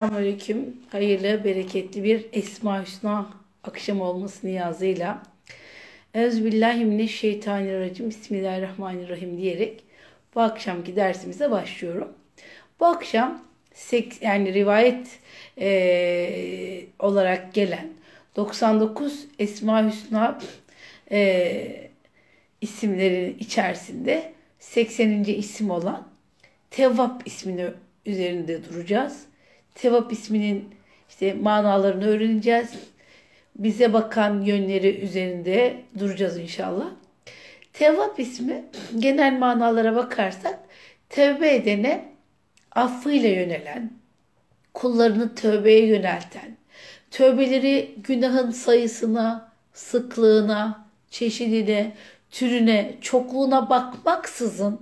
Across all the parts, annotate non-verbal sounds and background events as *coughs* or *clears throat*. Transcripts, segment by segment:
Selamünaleyküm. Hayırlı, bereketli bir Esma Hüsna akşam olması niyazıyla. Euzubillahimineşşeytanirracim. Bismillahirrahmanirrahim diyerek bu akşamki dersimize başlıyorum. Bu akşam yani rivayet e, olarak gelen 99 Esma Hüsna e, isimlerin içerisinde 80. isim olan Tevvap ismini üzerinde duracağız. Tevap isminin işte manalarını öğreneceğiz. Bize bakan yönleri üzerinde duracağız inşallah. Tevvap ismi genel manalara bakarsak tevbe edene affıyla yönelen, kullarını tövbeye yönelten, tövbeleri günahın sayısına, sıklığına, çeşidine, türüne, çokluğuna bakmaksızın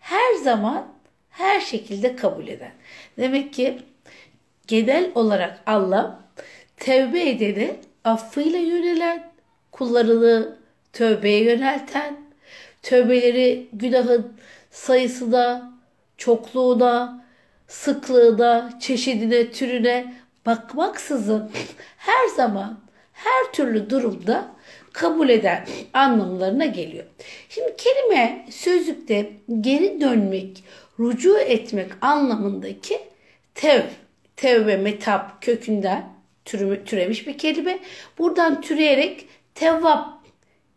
her zaman her şekilde kabul eden. Demek ki genel olarak Allah tevbe edeni affıyla yönelen, kullarını tövbeye yönelten, tövbeleri günahın sayısına, çokluğuna, sıklığına, çeşidine, türüne bakmaksızın her zaman, her türlü durumda kabul eden anlamlarına geliyor. Şimdi kelime sözlükte geri dönmek, rucu etmek anlamındaki tev, tevbe metap kökünden türemiş bir kelime. Buradan türeyerek tevvap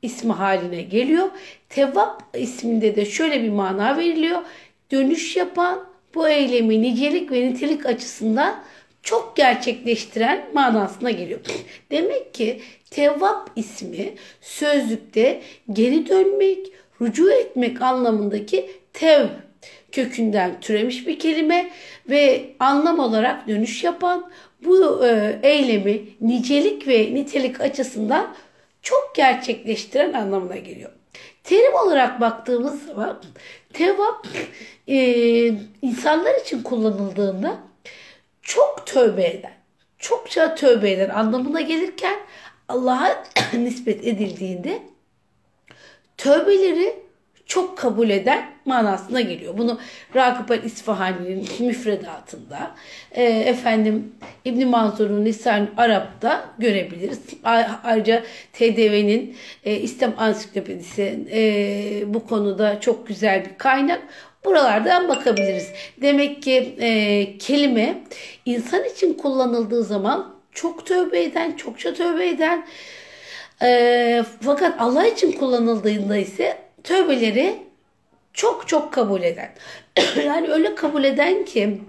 ismi haline geliyor. Tevvap isminde de şöyle bir mana veriliyor. Dönüş yapan bu eylemi nicelik ve nitelik açısından çok gerçekleştiren manasına geliyor. Demek ki Tevvap ismi sözlükte geri dönmek, rucu etmek anlamındaki tev kökünden türemiş bir kelime ve anlam olarak dönüş yapan bu e, eylemi nicelik ve nitelik açısından çok gerçekleştiren anlamına geliyor. Terim olarak baktığımız zaman tevap e, insanlar için kullanıldığında çok tövbe eden, çokça tövbe eden anlamına gelirken Allah'a *coughs* nispet edildiğinde tövbeleri çok kabul eden manasına geliyor. Bunu Rakıp el İsfahani'nin müfredatında, e, efendim İbn Manzur'un Lisan Arap'ta görebiliriz. Ayrıca TDV'nin e, İslam Ansiklopedisi e, bu konuda çok güzel bir kaynak. Buralardan bakabiliriz. Demek ki e, kelime insan için kullanıldığı zaman çok tövbe eden, çokça tövbe eden e, fakat Allah için kullanıldığında ise tövbeleri çok çok kabul eden. *clears throat* yani öyle kabul eden ki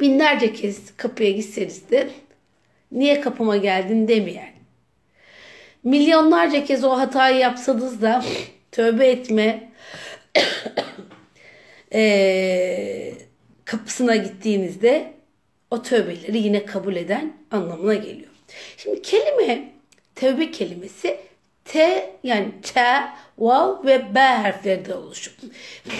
binlerce kez kapıya gitseniz de niye kapıma geldin demeyen. Milyonlarca kez o hatayı yapsanız da *clears throat* tövbe etme *clears throat* kapısına gittiğinizde o tövbeleri yine kabul eden anlamına geliyor. Şimdi kelime, tövbe kelimesi T yani T, Vav ve B harflerinden oluşur.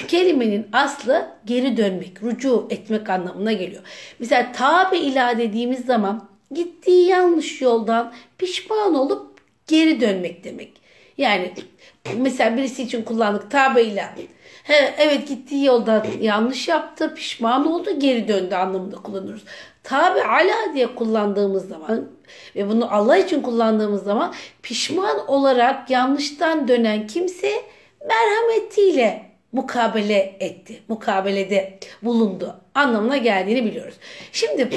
Kelimenin aslı geri dönmek, rucu etmek anlamına geliyor. Mesela tabi ilah dediğimiz zaman gittiği yanlış yoldan pişman olup geri dönmek demek. Yani mesela birisi için kullandık tabi ilah. He, evet gittiği yolda yanlış yaptı, pişman oldu, geri döndü anlamında kullanıyoruz. Tabi ala diye kullandığımız zaman ve bunu Allah için kullandığımız zaman pişman olarak yanlıştan dönen kimse merhametiyle mukabele etti. Mukabelede bulundu anlamına geldiğini biliyoruz. Şimdi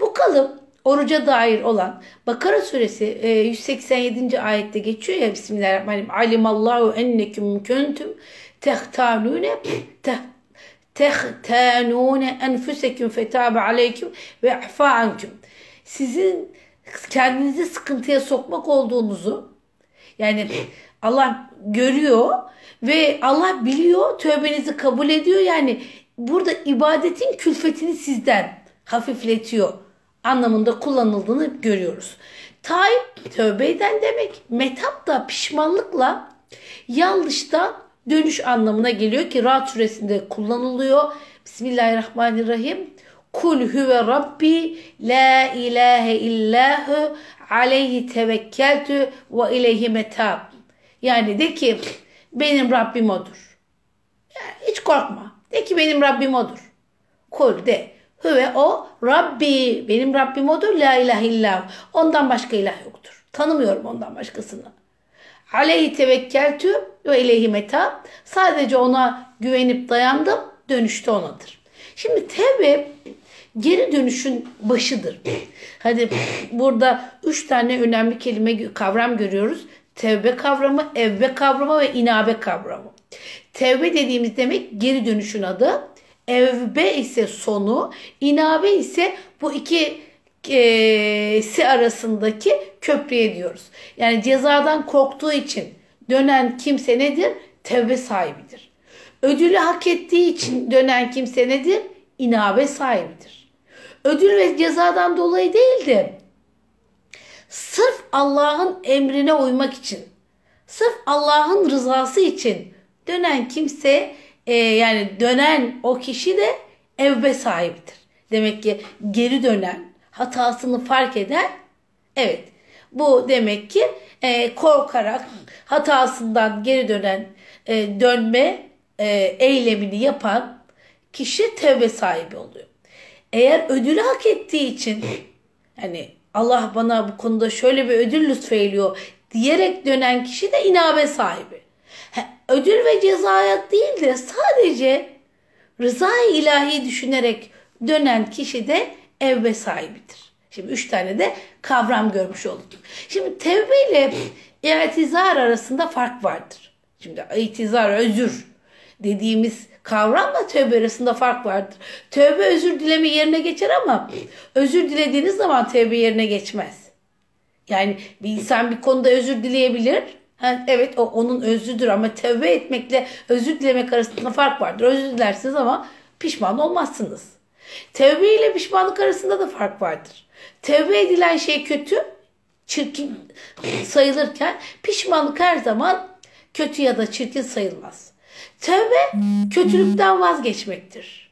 bu kalıp oruca dair olan Bakara suresi 187. ayette geçiyor ya Bismillahirrahmanirrahim. Alimallahu enneküm kuntum tehtanune teh tehtanune enfusekum fetabe aleyküm ve afa anküm. Sizin kendinizi sıkıntıya sokmak olduğunuzu yani Allah görüyor ve Allah biliyor tövbenizi kabul ediyor yani burada ibadetin külfetini sizden hafifletiyor anlamında kullanıldığını görüyoruz. Taib tövbe eden demek. Metap da pişmanlıkla yanlıştan dönüş anlamına geliyor ki Ra'd suresinde kullanılıyor. Bismillahirrahmanirrahim. Kul huve rabbi la ilahe illahu aleyhi tevekkeltü ve ileyhi metab. Yani de ki benim Rabbim odur. Yani hiç korkma. De ki benim Rabbim odur. Kul de. Hüve o Rabbi. Benim Rabbim odur. La ilahe illallah. Ondan başka ilah yoktur. Tanımıyorum ondan başkasını. Aleyhi tevekkeltü ve ileyhi meta. Sadece ona güvenip dayandım. Dönüşte onadır. Şimdi tevbe geri dönüşün başıdır. Hadi burada üç tane önemli kelime kavram görüyoruz. Tevbe kavramı, evbe kavramı ve inabe kavramı. Tevbe dediğimiz demek geri dönüşün adı. Evbe ise sonu, inabe ise bu iki e, si arasındaki köprüye diyoruz. Yani cezadan korktuğu için dönen kimse nedir? Tevbe sahibidir. Ödülü hak ettiği için dönen kimse nedir? İnabe sahibidir. Ödül ve cezadan dolayı değil de sırf Allah'ın emrine uymak için, sırf Allah'ın rızası için dönen kimse e, yani dönen o kişi de evbe sahibidir. Demek ki geri dönen, hatasını fark eden evet bu demek ki e, korkarak hatasından geri dönen e, dönme e, eylemini yapan kişi tevbe sahibi oluyor. Eğer ödülü hak ettiği için hani Allah bana bu konuda şöyle bir ödül lütfeyliyor diyerek dönen kişi de inabe sahibi. ödül ve cezaya değil de sadece rıza ilahi düşünerek dönen kişi de evbe sahibidir. Şimdi üç tane de kavram görmüş olduk. Şimdi tevbe ile itizar arasında fark vardır. Şimdi itizar özür dediğimiz kavramla tövbe arasında fark vardır. Tövbe özür dileme yerine geçer ama özür dilediğiniz zaman tövbe yerine geçmez. Yani bir insan bir konuda özür dileyebilir. Ha, evet o onun özrüdür ama tövbe etmekle özür dilemek arasında fark vardır. Özür dilersiniz ama pişman olmazsınız. Tevbe ile pişmanlık arasında da fark vardır. Tevbe edilen şey kötü, çirkin sayılırken pişmanlık her zaman kötü ya da çirkin sayılmaz. Tevbe kötülükten vazgeçmektir.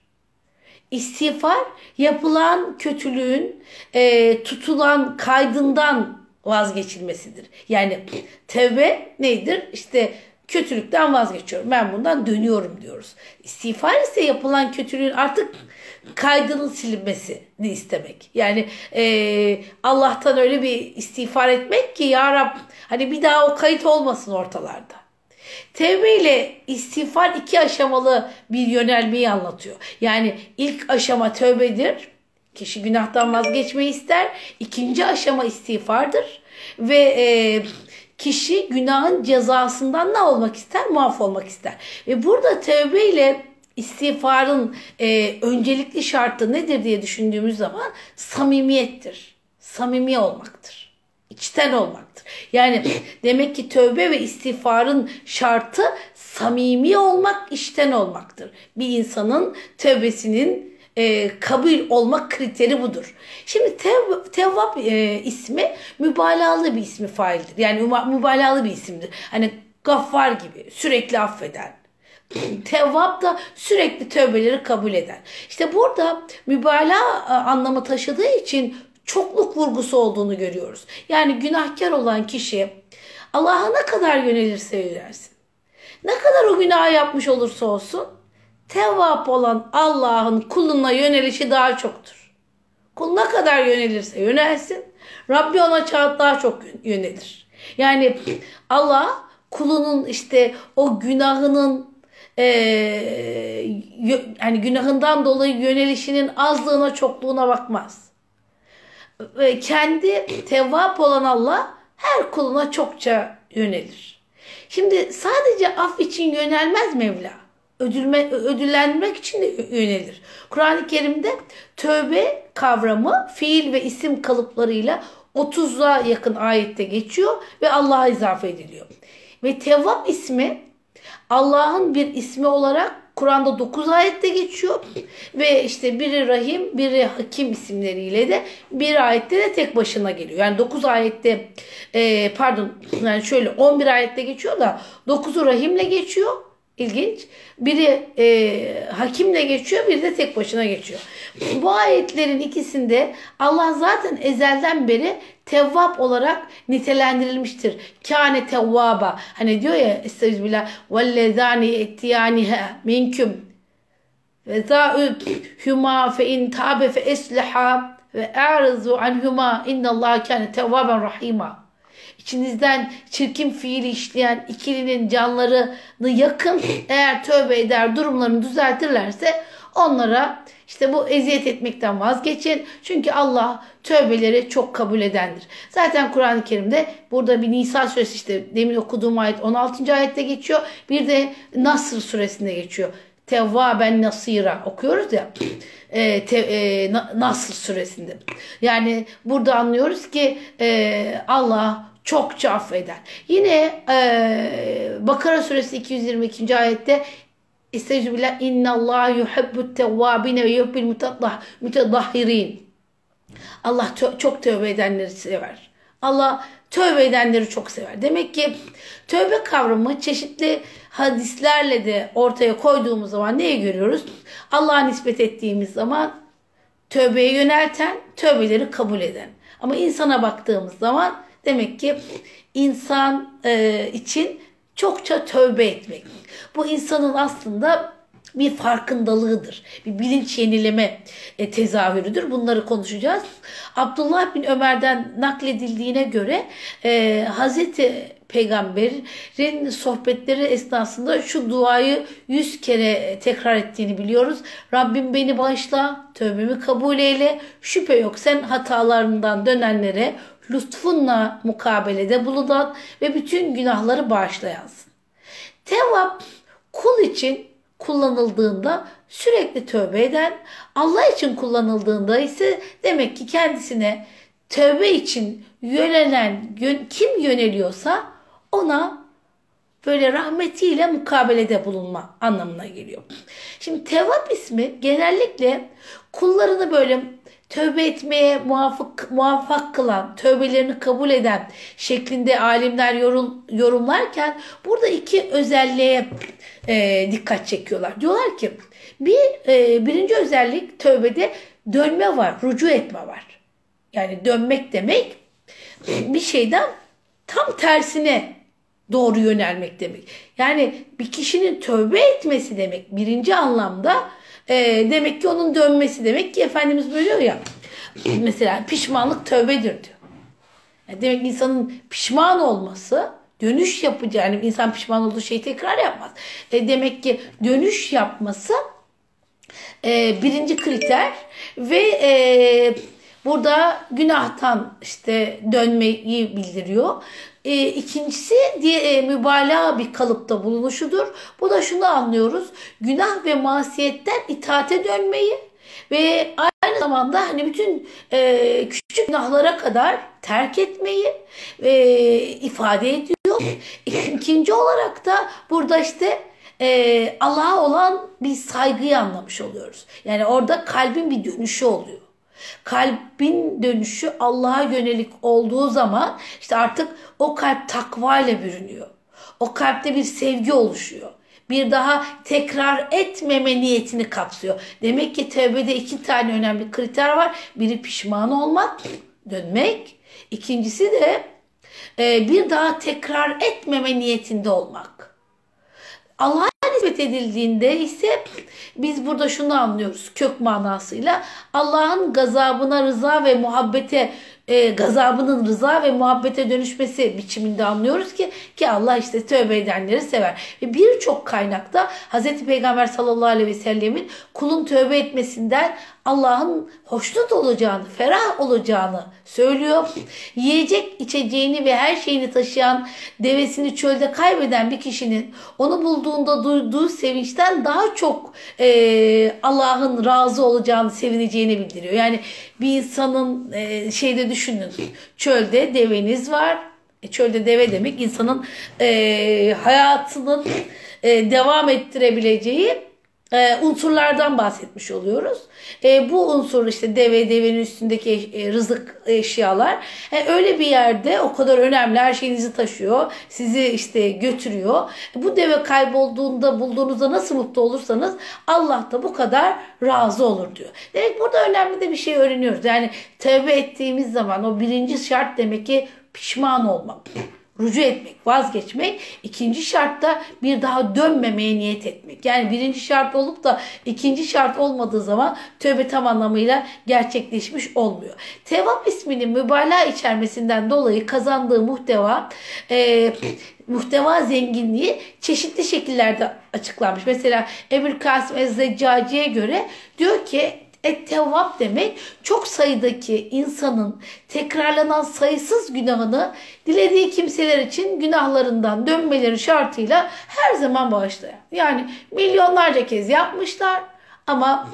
İstiğfar yapılan kötülüğün e, tutulan kaydından vazgeçilmesidir. Yani tevbe nedir? İşte kötülükten vazgeçiyorum. Ben bundan dönüyorum diyoruz. İstiğfar ise yapılan kötülüğün artık kaydının silinmesini istemek. Yani e, Allah'tan öyle bir istiğfar etmek ki ya Rab hani bir daha o kayıt olmasın ortalarda. Tevbe ile istiğfar iki aşamalı bir yönelmeyi anlatıyor. Yani ilk aşama tövbedir. Kişi günahtan vazgeçmeyi ister. İkinci aşama istiğfardır. Ve e, kişi günahın cezasından ne olmak ister? Muaf olmak ister. Ve burada tövbe ile istiğfarın e, öncelikli şartı nedir diye düşündüğümüz zaman samimiyettir. Samimi olmaktır. İçten olmaktır. Yani *clears throat* demek ki tövbe ve istiğfarın şartı samimi olmak, içten olmaktır. Bir insanın tövbesinin e, kabul olmak kriteri budur. Şimdi tev, Tevvab e, ismi mübalağalı bir ismi faildir. Yani mübalağalı bir isimdir. Hani gaffar gibi sürekli affeden. *clears throat* Tevvab da sürekli tövbeleri kabul eden. İşte burada mübalağa e, anlamı taşıdığı için çokluk vurgusu olduğunu görüyoruz. Yani günahkar olan kişi Allah'a ne kadar yönelirse yönelsin. Ne kadar o günah yapmış olursa olsun tevvap olan Allah'ın kuluna yönelişi daha çoktur. Kul ne kadar yönelirse yönelsin Rabbi ona çağat daha çok yönelir. Yani Allah kulunun işte o günahının e, yani günahından dolayı yönelişinin azlığına çokluğuna bakmaz. Ve kendi tevvap olan Allah her kuluna çokça yönelir. Şimdi sadece af için yönelmez Mevla ödülme, ödüllendirmek için de yönelir. Kur'an-ı Kerim'de tövbe kavramı fiil ve isim kalıplarıyla 30'a yakın ayette geçiyor ve Allah'a izafe ediliyor. Ve Tevvab ismi Allah'ın bir ismi olarak Kur'an'da 9 ayette geçiyor ve işte biri Rahim, biri Hakim isimleriyle de bir ayette de tek başına geliyor. Yani 9 ayette e, pardon yani şöyle 11 ayette geçiyor da 9'u Rahim'le geçiyor İlginç. Biri e, hakimle geçiyor, biri de tek başına geçiyor. Bu ayetlerin ikisinde Allah zaten ezelden beri tevvap olarak nitelendirilmiştir. Kâne tevvaba. Hani diyor ya estağfirullah vellezâni ettiyânihe minküm ve zâ'ü hümâ fe in tâbe fe esleha ve a'rızu anhümâ innallâhe kâne tevvâben rahîmâ. İçinizden çirkin fiil işleyen ikilinin canlarını yakın eğer tövbe eder durumlarını düzeltirlerse onlara işte bu eziyet etmekten vazgeçin. Çünkü Allah tövbeleri çok kabul edendir. Zaten Kur'an-ı Kerim'de burada bir Nisa suresi işte demin okuduğum ayet 16. ayette geçiyor. Bir de Nasr suresinde geçiyor. Tevvaben Nasira okuyoruz ya e, te, e, Nasr suresinde. Yani burada anlıyoruz ki e, Allah çokça affeder. Yine e, Bakara suresi 222. ayette Estağfirullah inna Allah yuhibbut tevvabine ve yuhibbil mutadahhirin. Allah çok tövbe edenleri sever. Allah tövbe edenleri çok sever. Demek ki tövbe kavramı çeşitli hadislerle de ortaya koyduğumuz zaman neyi görüyoruz? Allah'a nispet ettiğimiz zaman tövbeye yönelten, tövbeleri kabul eden. Ama insana baktığımız zaman demek ki insan e, için çokça tövbe etmek. Bu insanın aslında bir farkındalığıdır. Bir bilinç yenileme e, tezahürüdür. Bunları konuşacağız. Abdullah bin Ömer'den nakledildiğine göre e, Hazreti Peygamber'in sohbetleri esnasında şu duayı yüz kere tekrar ettiğini biliyoruz. Rabbim beni bağışla, tövbemi kabul eyle. Şüphe yok sen hatalarından dönenlere lütfunla mukabelede bulunan ve bütün günahları bağışlayansın. Tevvap kul için kullanıldığında sürekli tövbe eden, Allah için kullanıldığında ise demek ki kendisine tövbe için yönelen kim yöneliyorsa ona böyle rahmetiyle mukabelede bulunma anlamına geliyor. Şimdi Tevvap ismi genellikle kullarını böyle tövbe etmeye muvaffak, muvaffak kılan, tövbelerini kabul eden şeklinde alimler yorum, yorumlarken burada iki özelliğe e, dikkat çekiyorlar. Diyorlar ki bir e, birinci özellik tövbede dönme var, rucu etme var. Yani dönmek demek bir şeyden tam tersine doğru yönelmek demek. Yani bir kişinin tövbe etmesi demek birinci anlamda e, demek ki onun dönmesi demek ki Efendimiz buyuruyor ya mesela pişmanlık tövbedir diyor. Yani demek ki insanın pişman olması dönüş yapacağı yani insan pişman olduğu şeyi tekrar yapmaz. E, demek ki dönüş yapması e, birinci kriter ve e, burada günahtan işte dönmeyi bildiriyor. E, ikincisi diye, e, mübalağa bir kalıpta bulunuşudur. Bu da şunu anlıyoruz. Günah ve masiyetten itaate dönmeyi ve aynı zamanda hani bütün e, küçük günahlara kadar terk etmeyi e, ifade ediyor. İkinci olarak da burada işte e, Allah'a olan bir saygıyı anlamış oluyoruz. Yani orada kalbin bir dönüşü oluyor. Kalbin dönüşü Allah'a yönelik olduğu zaman işte artık o kalp takva ile bürünüyor. O kalpte bir sevgi oluşuyor. Bir daha tekrar etmeme niyetini kapsıyor. Demek ki tevbede iki tane önemli kriter var. Biri pişman olmak, dönmek. İkincisi de e, bir daha tekrar etmeme niyetinde olmak. Allah'a nispet edildiğinde ise biz burada şunu anlıyoruz kök manasıyla. Allah'ın gazabına rıza ve muhabbete e, gazabının rıza ve muhabbete dönüşmesi biçiminde anlıyoruz ki ki Allah işte tövbe edenleri sever. Ve birçok kaynakta Hz. Peygamber sallallahu aleyhi ve sellemin kulun tövbe etmesinden Allah'ın hoşnut olacağını, ferah olacağını söylüyor. Yiyecek içeceğini ve her şeyini taşıyan devesini çölde kaybeden bir kişinin onu bulduğunda duyduğu sevinçten daha çok e, Allah'ın razı olacağını, sevineceğini bildiriyor. Yani bir insanın e, şeyde düşünün çölde deveniz var. E, çölde deve demek insanın e, hayatının e, devam ettirebileceği e, unsurlardan bahsetmiş oluyoruz. E, bu unsur işte deve, devenin üstündeki e, rızık eşyalar. E, öyle bir yerde o kadar önemli her şeyinizi taşıyor. Sizi işte götürüyor. Bu deve kaybolduğunda bulduğunuzda nasıl mutlu olursanız Allah da bu kadar razı olur diyor. Demek burada önemli de bir şey öğreniyoruz. Yani tevbe ettiğimiz zaman o birinci şart demek ki pişman olmak rücu etmek, vazgeçmek. İkinci şartta bir daha dönmemeye niyet etmek. Yani birinci şart olup da ikinci şart olmadığı zaman tövbe tam anlamıyla gerçekleşmiş olmuyor. Tevap isminin mübalağa içermesinden dolayı kazandığı muhteva e, muhteva zenginliği çeşitli şekillerde açıklanmış. Mesela Ebul Kasım Ez-Zeccaci'ye göre diyor ki Et-Tevvab demek çok sayıdaki insanın tekrarlanan sayısız günahını dilediği kimseler için günahlarından dönmeleri şartıyla her zaman bağışlayan. Yani milyonlarca kez yapmışlar ama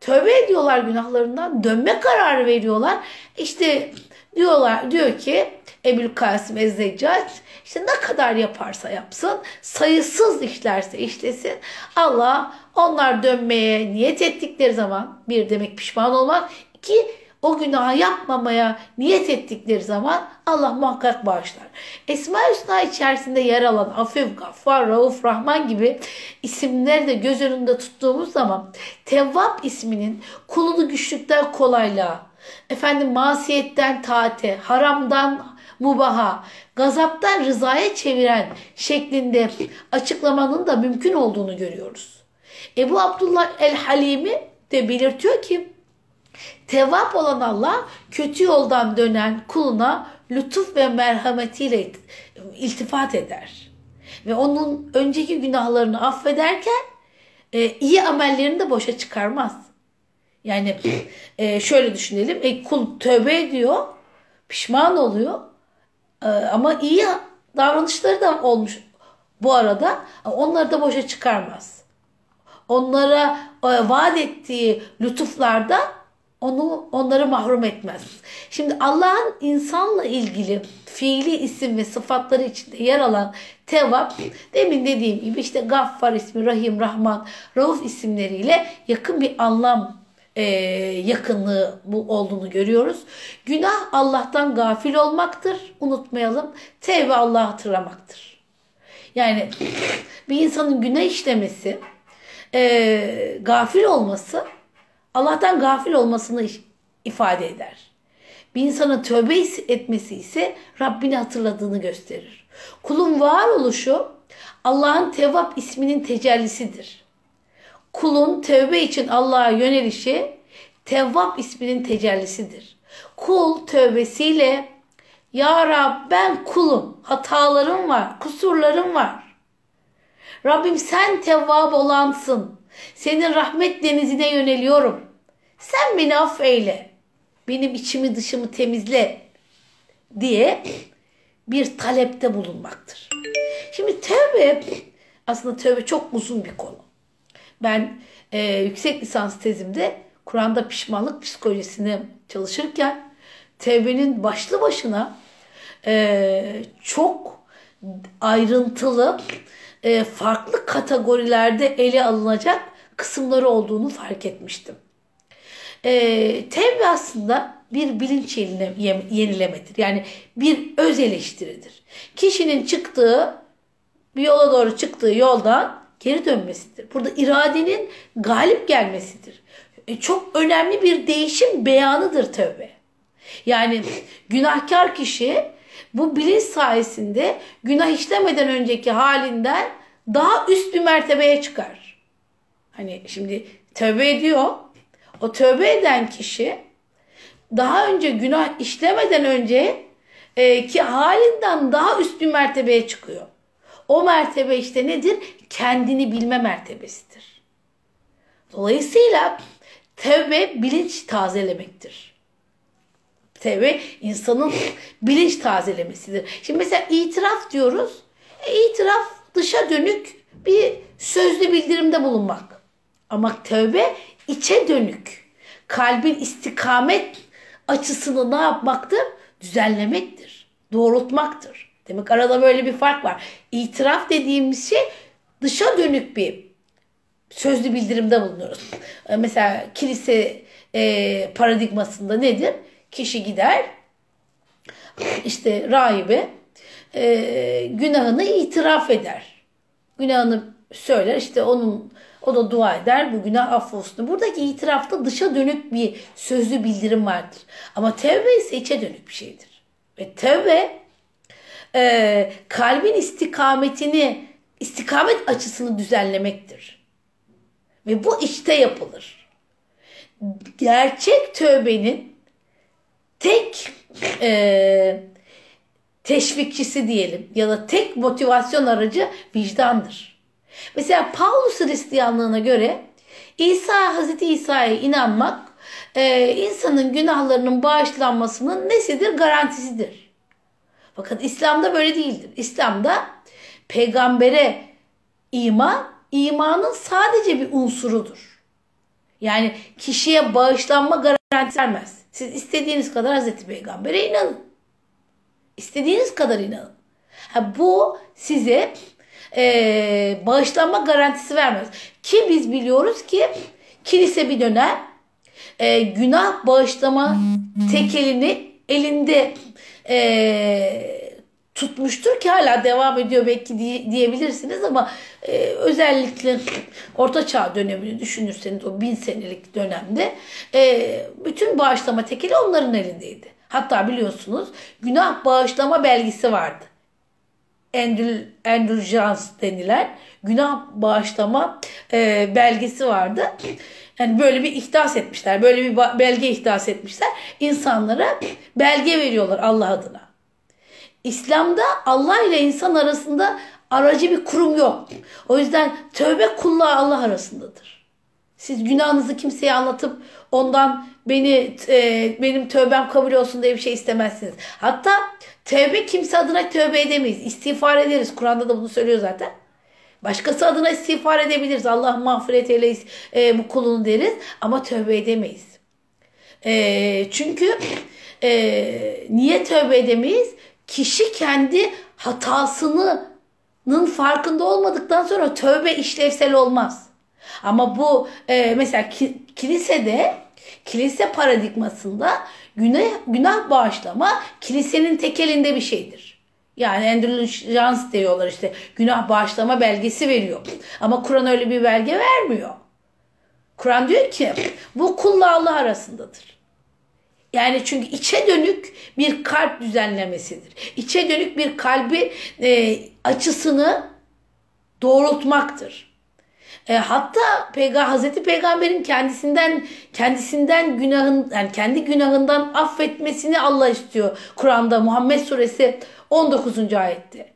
tövbe ediyorlar günahlarından, dönme kararı veriyorlar. İşte diyorlar diyor ki Ebul Kasım Ezzeccac işte ne kadar yaparsa yapsın, sayısız işlerse işlesin. Allah onlar dönmeye niyet ettikleri zaman bir demek pişman olmak, iki o günahı yapmamaya niyet ettikleri zaman Allah muhakkak bağışlar. Esma-i Hüsna içerisinde yer alan Afif, Gaffar, Rauf, Rahman gibi isimleri de göz önünde tuttuğumuz zaman Tevvab isminin kulunu güçlükten kolaylığa, efendim masiyetten taate, haramdan mubaha, gazaptan rızaya çeviren şeklinde açıklamanın da mümkün olduğunu görüyoruz. Ebu Abdullah el-Halimi de belirtiyor ki Tevap olan Allah kötü yoldan dönen kuluna lütuf ve merhametiyle iltifat eder. Ve onun önceki günahlarını affederken e, iyi amellerini de boşa çıkarmaz. Yani e, şöyle düşünelim. E, kul tövbe ediyor, pişman oluyor. E, ama iyi davranışları da olmuş bu arada. Onları da boşa çıkarmaz. Onlara e, vaat ettiği lütuflarda onu onları mahrum etmez. Şimdi Allah'ın insanla ilgili fiili isim ve sıfatları içinde yer alan tevap demin dediğim gibi işte Gaffar ismi, Rahim, Rahman, Rauf isimleriyle yakın bir anlam e, yakınlığı bu olduğunu görüyoruz. Günah Allah'tan gafil olmaktır. Unutmayalım. Tevbe Allah'ı hatırlamaktır. Yani bir insanın günah işlemesi, e, gafil olması Allah'tan gafil olmasını ifade eder. Bir insanın tövbe etmesi ise Rabbini hatırladığını gösterir. Kulun varoluşu Allah'ın Tevvap isminin tecellisidir. Kulun tövbe için Allah'a yönelişi Tevvap isminin tecellisidir. Kul tövbesiyle Ya Rab ben kulum, hatalarım var, kusurlarım var. Rabbim sen tevvab olansın. Senin rahmet denizine yöneliyorum. Sen beni affeyle. Benim içimi dışımı temizle diye bir talepte bulunmaktır. Şimdi tövbe aslında tövbe çok uzun bir konu. Ben e, yüksek lisans tezimde Kur'an'da pişmanlık psikolojisini çalışırken tevbenin başlı başına e, çok ayrıntılı e, farklı kategorilerde ele alınacak kısımları olduğunu fark etmiştim. E, tevbe aslında bir bilinç yenilemedir. Yani bir öz eleştiridir. Kişinin çıktığı bir yola doğru çıktığı yoldan geri dönmesidir. Burada iradenin galip gelmesidir. E, çok önemli bir değişim beyanıdır tövbe. Yani günahkar kişi bu bilinç sayesinde günah işlemeden önceki halinden daha üst bir mertebeye çıkar. Hani şimdi tövbe ediyor. O tövbe eden kişi daha önce günah işlemeden önce e, ki halinden daha üst bir mertebeye çıkıyor. O mertebe işte nedir? Kendini bilme mertebesidir. Dolayısıyla tevbe bilinç tazelemektir. Tevbe insanın bilinç tazelemesidir. Şimdi mesela itiraf diyoruz. E, itiraf dışa dönük bir sözlü bildirimde bulunmak. Ama tövbe içe dönük. Kalbin istikamet açısını ne yapmaktır? Düzenlemektir. Doğrultmaktır. Demek arada böyle bir fark var. İtiraf dediğimiz şey dışa dönük bir sözlü bildirimde bulunuyoruz. E, mesela kilise e, paradigmasında nedir? Kişi gider işte rahibe e, günahını itiraf eder. Günahını söyler işte onun o da dua eder bu günah affolsun. Buradaki itirafta dışa dönük bir sözlü bildirim vardır. Ama tevbe ise içe dönük bir şeydir. Ve tevbe e, kalbin istikametini, istikamet açısını düzenlemektir. Ve bu işte yapılır. Gerçek tövbenin tek e, teşvikçisi diyelim ya da tek motivasyon aracı vicdandır. Mesela Paulus Hristiyanlığına göre İsa, Hazreti İsa'ya inanmak e, insanın günahlarının bağışlanmasının nesidir? Garantisidir. Fakat İslam'da böyle değildir. İslam'da peygambere iman, imanın sadece bir unsurudur. Yani kişiye bağışlanma garantisi vermez. Siz istediğiniz kadar Hazreti Peygamber'e inanın. İstediğiniz kadar inanın. Ha, bu size e, bağışlanma garantisi vermez. Ki biz biliyoruz ki kilise bir dönem e, günah bağışlama tekelini elinde e, tutmuştur ki hala devam ediyor belki diye, diyebilirsiniz ama e, özellikle Orta Çağ dönemini düşünürseniz o bin senelik dönemde e, bütün bağışlama tekeli onların elindeydi. Hatta biliyorsunuz günah bağışlama belgesi vardı. Endül, endülcans denilen günah bağışlama e, belgesi vardı. Yani böyle bir ihdas etmişler. Böyle bir belge ihdas etmişler. İnsanlara belge veriyorlar Allah adına. İslam'da Allah ile insan arasında aracı bir kurum yok. O yüzden tövbe kulla Allah arasındadır. Siz günahınızı kimseye anlatıp ondan beni e, benim tövbem kabul olsun diye bir şey istemezsiniz. Hatta tövbe kimse adına tövbe edemeyiz. İstiğfar ederiz. Kur'an'da da bunu söylüyor zaten. Başkası adına istiğfar edebiliriz. Allah mağfiret eyle e, bu kulunu deriz. Ama tövbe edemeyiz. E, çünkü e, niye tövbe edemeyiz? Kişi kendi hatasının farkında olmadıktan sonra tövbe işlevsel olmaz. Ama bu e, mesela ki, kilisede kilise paradigmasında günah, günah bağışlama kilisenin tekelinde bir şeydir. Yani endülüjans diyorlar işte günah bağışlama belgesi veriyor. Ama Kur'an öyle bir belge vermiyor. Kur'an diyor ki bu kulla Allah arasındadır. Yani çünkü içe dönük bir kalp düzenlemesidir. İçe dönük bir kalbi e, açısını doğrultmaktır. E, hatta Peyga Hazreti Peygamber'in kendisinden kendisinden günahın yani kendi günahından affetmesini Allah istiyor. Kur'an'da Muhammed suresi 19. ayette.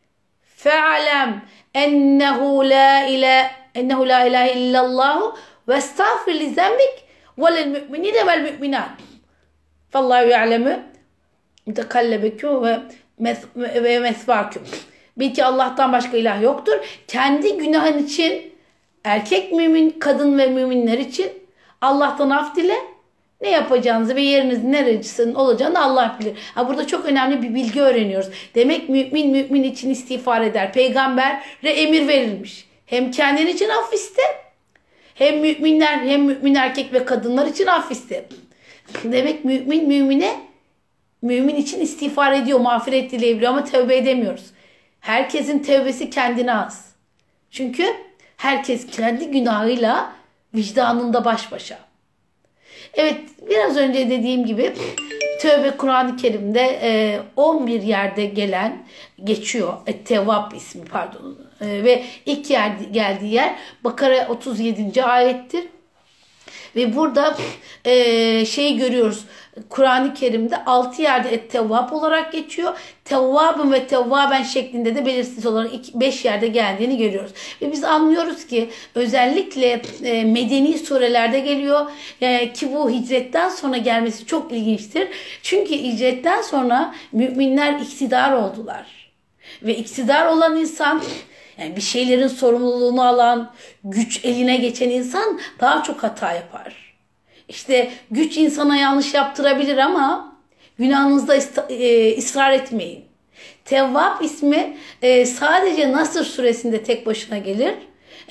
Fe'alem ennehu la ile ennehu la ilahe illallah ve estağfir li zembik ve lil müminine vel müminat. Fallahu ya'lemu mutekallebeküm ve ve mesvaküm. Bil Allah'tan başka ilah yoktur. Kendi günahın için erkek mümin, kadın ve müminler için Allah'tan af dile. Ne yapacağınızı ve yeriniz neresinin olacağını Allah bilir. Ha burada çok önemli bir bilgi öğreniyoruz. Demek mümin mümin için istiğfar eder. Peygambere emir verilmiş. Hem kendin için af iste. Hem müminler hem mümin erkek ve kadınlar için af iste. Demek mümin mümine mümin için istiğfar ediyor, mağfiret dileyebiliyor ama tövbe edemiyoruz. Herkesin tövbesi kendine az. Çünkü herkes kendi günahıyla vicdanında baş başa. Evet biraz önce dediğim gibi tövbe Kur'an-ı Kerim'de 11 yerde gelen geçiyor. Tevvab ismi pardon. Ve ilk yer geldiği yer Bakara 37. ayettir. Ve burada e, şeyi görüyoruz. Kur'an-ı Kerim'de 6 yerde et-tevvab olarak geçiyor. Tevvabın ve tevvaben şeklinde de belirsiz olarak 5 yerde geldiğini görüyoruz. Ve biz anlıyoruz ki özellikle e, medeni surelerde geliyor e, ki bu hicretten sonra gelmesi çok ilginçtir. Çünkü hicretten sonra müminler iktidar oldular. Ve iktidar olan insan yani bir şeylerin sorumluluğunu alan, güç eline geçen insan daha çok hata yapar. İşte güç insana yanlış yaptırabilir ama günahınızda e, ısrar etmeyin. Tevvab ismi e, sadece Nasır suresinde tek başına gelir.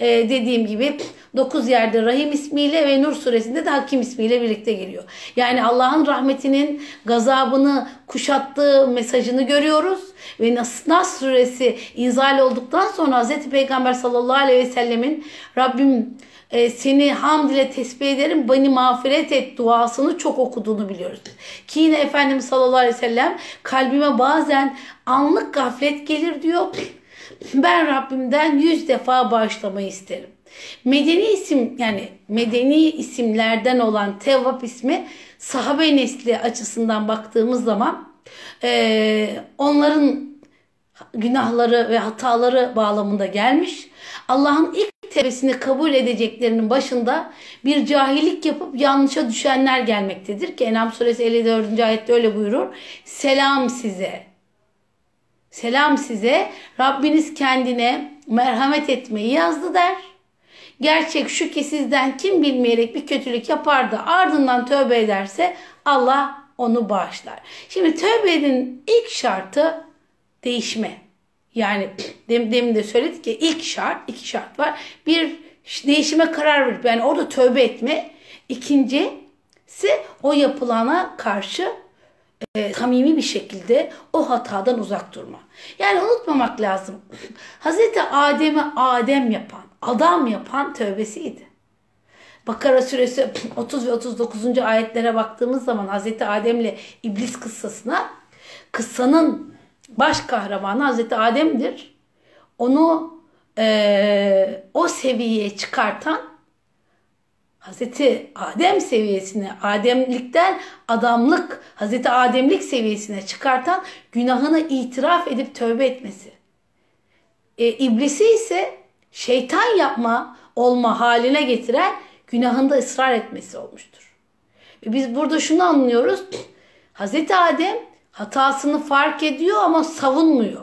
E, dediğim gibi 9 yerde Rahim ismiyle ve Nur suresinde de Hakim ismiyle birlikte geliyor. Yani Allah'ın rahmetinin gazabını kuşattığı mesajını görüyoruz. Ve Nas, suresi inzal olduktan sonra Hz. Peygamber sallallahu aleyhi ve sellemin Rabbim e, seni hamd ile tesbih ederim beni mağfiret et duasını çok okuduğunu biliyoruz. Ki yine Efendimiz sallallahu aleyhi ve sellem kalbime bazen anlık gaflet gelir diyor. Ben Rabbimden yüz defa bağışlamayı isterim. Medeni isim yani medeni isimlerden olan Tevvap ismi sahabe nesli açısından baktığımız zaman e, onların günahları ve hataları bağlamında gelmiş. Allah'ın ilk tevbesini kabul edeceklerinin başında bir cahillik yapıp yanlışa düşenler gelmektedir. Ki Enam suresi 54. ayette öyle buyurur. Selam size. Selam size. Rabbiniz kendine merhamet etmeyi yazdı der. Gerçek şu ki sizden kim bilmeyerek bir kötülük yapar da ardından tövbe ederse Allah onu bağışlar. Şimdi tövbenin ilk şartı değişme. Yani *clears throat* dem, demin de söyledik ki ilk şart, iki şart var. Bir değişime karar verip yani orada tövbe etme. İkincisi o yapılana karşı e, samimi bir şekilde o hatadan uzak durma. Yani unutmamak lazım. Hazreti Adem'i Adem yapan, adam yapan tövbesiydi. Bakara suresi 30 ve 39. ayetlere baktığımız zaman Hazreti Adem'le iblis kıssasına kıssanın baş kahramanı Hazreti Adem'dir. Onu e, o seviyeye çıkartan Hazreti Adem seviyesine, Ademlikten adamlık, Hazreti Ademlik seviyesine çıkartan günahını itiraf edip tövbe etmesi. E, iblisi ise şeytan yapma olma haline getiren günahında ısrar etmesi olmuştur. Ve biz burada şunu anlıyoruz. *clears throat* Hazreti Adem hatasını fark ediyor ama savunmuyor.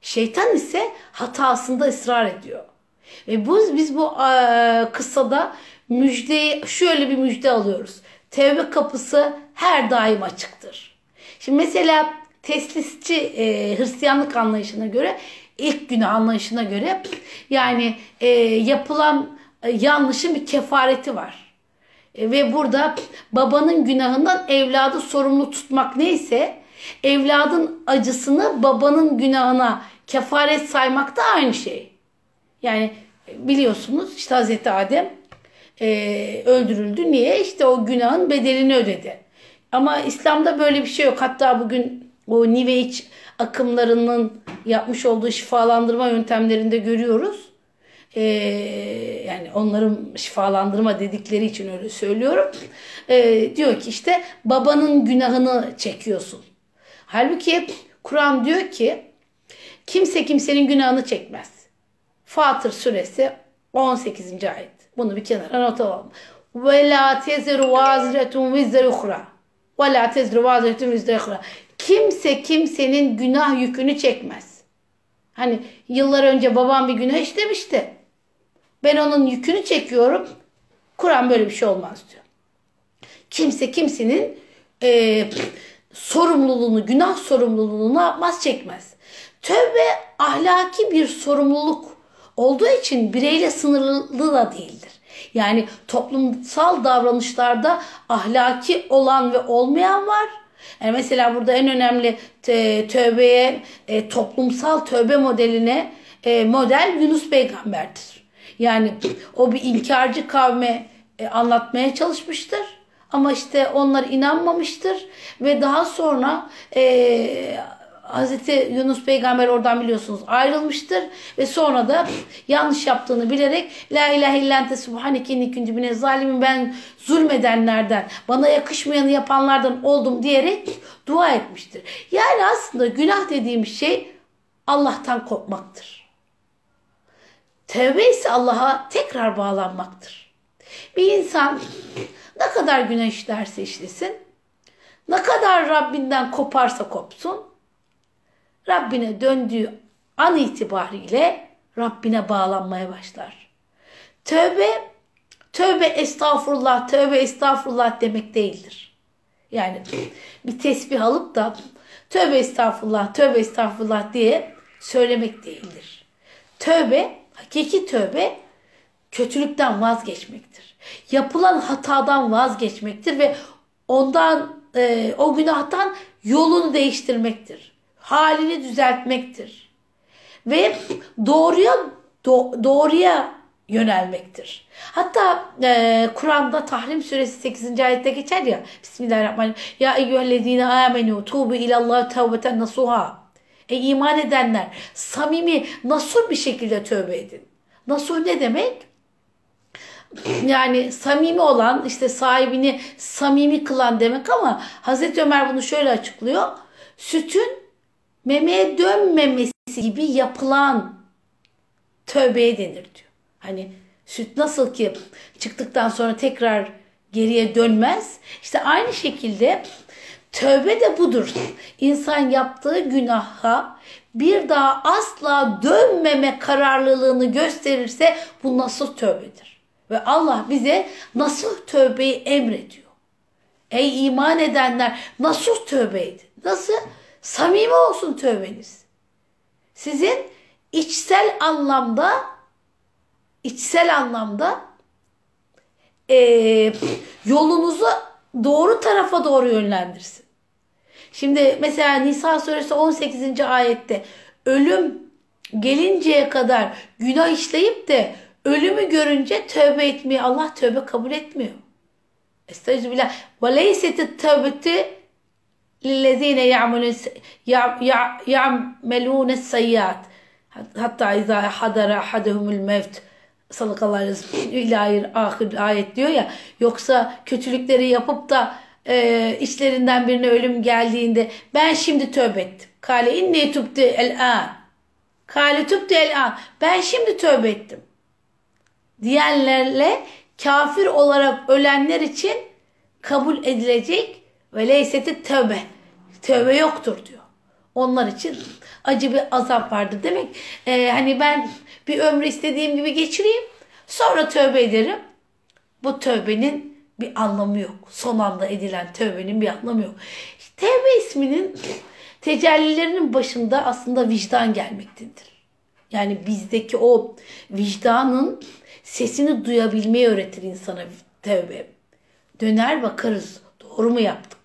Şeytan ise hatasında ısrar ediyor. Ve bu, biz bu e, kıssada müjdeyi şöyle bir müjde alıyoruz. Tevbe kapısı her daim açıktır. Şimdi mesela teslisçi e, Hristiyanlık anlayışına göre ilk günah anlayışına göre yani e, yapılan e, yanlışın bir kefareti var. E, ve burada babanın günahından evladı sorumlu tutmak neyse evladın acısını babanın günahına kefaret saymak da aynı şey. Yani biliyorsunuz işte Hazreti Adem e, öldürüldü. Niye? İşte o günahın bedelini ödedi. Ama İslam'da böyle bir şey yok. Hatta bugün o New Age akımlarının yapmış olduğu şifalandırma yöntemlerinde görüyoruz. Ee, yani onların şifalandırma dedikleri için öyle söylüyorum. Ee, diyor ki işte babanın günahını çekiyorsun. Halbuki Kur'an diyor ki kimse kimsenin günahını çekmez. Fatır suresi 18. ayet. Bunu bir kenara not alalım. Ve la teziru vaziretun vizre uhra. Ve la teziru vaziretun vizre uhra. Kimse kimsenin günah yükünü çekmez. Hani yıllar önce babam bir günah işlemişti. Ben onun yükünü çekiyorum. Kur'an böyle bir şey olmaz diyor. Kimse kimsenin e, sorumluluğunu, günah sorumluluğunu ne yapmaz çekmez. Tövbe ahlaki bir sorumluluk olduğu için bireyle sınırlı da değildir. Yani toplumsal davranışlarda ahlaki olan ve olmayan var. Yani mesela burada en önemli tövbeye, e, toplumsal tövbe modeline e, model Yunus peygamberdir. Yani o bir inkarcı kavme e, anlatmaya çalışmıştır. Ama işte onlar inanmamıştır ve daha sonra e, Hazreti Yunus peygamber oradan biliyorsunuz ayrılmıştır ve sonra da yanlış yaptığını bilerek La ilahe illente subhaneke inni bine zalimin ben zulmedenlerden bana yakışmayanı yapanlardan oldum diyerek dua etmiştir. Yani aslında günah dediğim şey Allah'tan korkmaktır. Tevbe ise Allah'a tekrar bağlanmaktır. Bir insan ne kadar günah işlerse işlesin, ne kadar Rabbinden koparsa kopsun, Rabbine döndüğü an itibariyle Rabbine bağlanmaya başlar. Tövbe, tövbe estağfurullah, tövbe estağfurullah demek değildir. Yani bir tesbih alıp da tövbe estağfurullah, tövbe estağfurullah diye söylemek değildir. Tövbe, hakiki tövbe kötülükten vazgeçmektir. Yapılan hatadan vazgeçmektir ve ondan e, o günahtan yolunu değiştirmektir halini düzeltmektir. Ve doğruya do, doğruya yönelmektir. Hatta e, Kur'an'da Tahrim suresi 8. ayette geçer ya Bismillahirrahmanirrahim. Ya eyyühellezine amenu tuğbu ilallah tevbeten nasuha. Ey iman edenler samimi nasuh bir şekilde tövbe edin. Nasuh ne demek? Yani samimi olan işte sahibini samimi kılan demek ama Hazreti Ömer bunu şöyle açıklıyor. Sütün memeye dönmemesi gibi yapılan tövbeye denir diyor. Hani süt nasıl ki çıktıktan sonra tekrar geriye dönmez. İşte aynı şekilde tövbe de budur. İnsan yaptığı günaha bir daha asla dönmeme kararlılığını gösterirse bu nasıl tövbedir. Ve Allah bize nasıl tövbeyi emrediyor. Ey iman edenler nasıl tövbe edin? Nasıl? Samimi olsun tövbeniz. Sizin içsel anlamda içsel anlamda e, yolunuzu doğru tarafa doğru yönlendirsin. Şimdi mesela Nisa suresi 18. ayette ölüm gelinceye kadar günah işleyip de ölümü görünce tövbe etmiyor. Allah tövbe kabul etmiyor. Estağfirullah. Ve leysetit tövbeti lillezine ya'melûne seyyat. Hatta izâ hadara ahaduhumul mevt. Sallallahu aleyhi ve sellem ahir ayet diyor ya. Yoksa kötülükleri yapıp da e, işlerinden birine ölüm geldiğinde ben şimdi tövbe ettim. Kale inni tübdü el an. Kale tübdü el an. Ben şimdi tövbe ettim. Diyenlerle kafir olarak ölenler için kabul edilecek ve leyseti tövbe. Tövbe yoktur diyor. Onlar için acı bir azap vardır. Demek e, hani ben bir ömrü istediğim gibi geçireyim sonra tövbe ederim. Bu tövbenin bir anlamı yok. Son anda edilen tövbenin bir anlamı yok. Tevbe isminin tecellilerinin başında aslında vicdan gelmektedir. Yani bizdeki o vicdanın sesini duyabilmeyi öğretir insana tevbe. Döner bakarız doğru mu yaptık?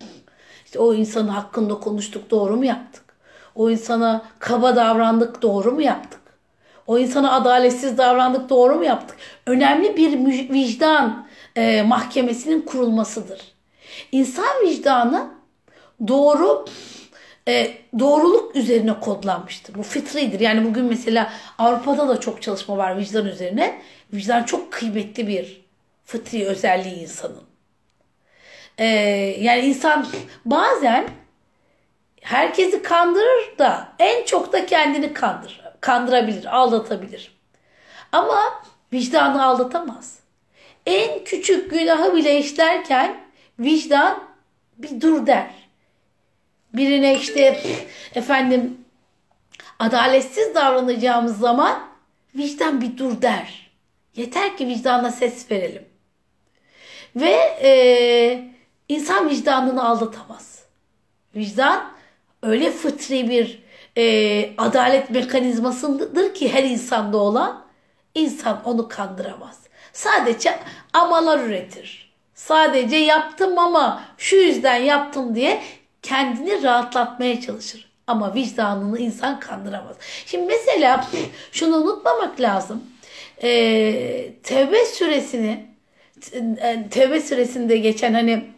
İşte o insanın hakkında konuştuk doğru mu yaptık? O insana kaba davrandık doğru mu yaptık? O insana adaletsiz davrandık doğru mu yaptık? Önemli bir vicdan e, mahkemesinin kurulmasıdır. İnsan vicdanı doğru e, doğruluk üzerine kodlanmıştır. Bu fitridir. Yani bugün mesela Avrupa'da da çok çalışma var vicdan üzerine. Vicdan çok kıymetli bir fıtri özelliği insanın. E, yani insan bazen herkesi kandırır da en çok da kendini kandırır. Kandırabilir, aldatabilir. Ama vicdanı aldatamaz. En küçük günahı bile işlerken vicdan bir dur der. Birine işte efendim adaletsiz davranacağımız zaman vicdan bir dur der. Yeter ki vicdanla ses verelim. Ve e, insan vicdanını aldatamaz. Vicdan öyle fıtri bir e, adalet mekanizmasıdır ki her insanda olan insan onu kandıramaz. Sadece amalar üretir. Sadece yaptım ama şu yüzden yaptım diye kendini rahatlatmaya çalışır. Ama vicdanını insan kandıramaz. Şimdi mesela şunu unutmamak lazım. Ee, tevbe süresini tevbe süresinde geçen hani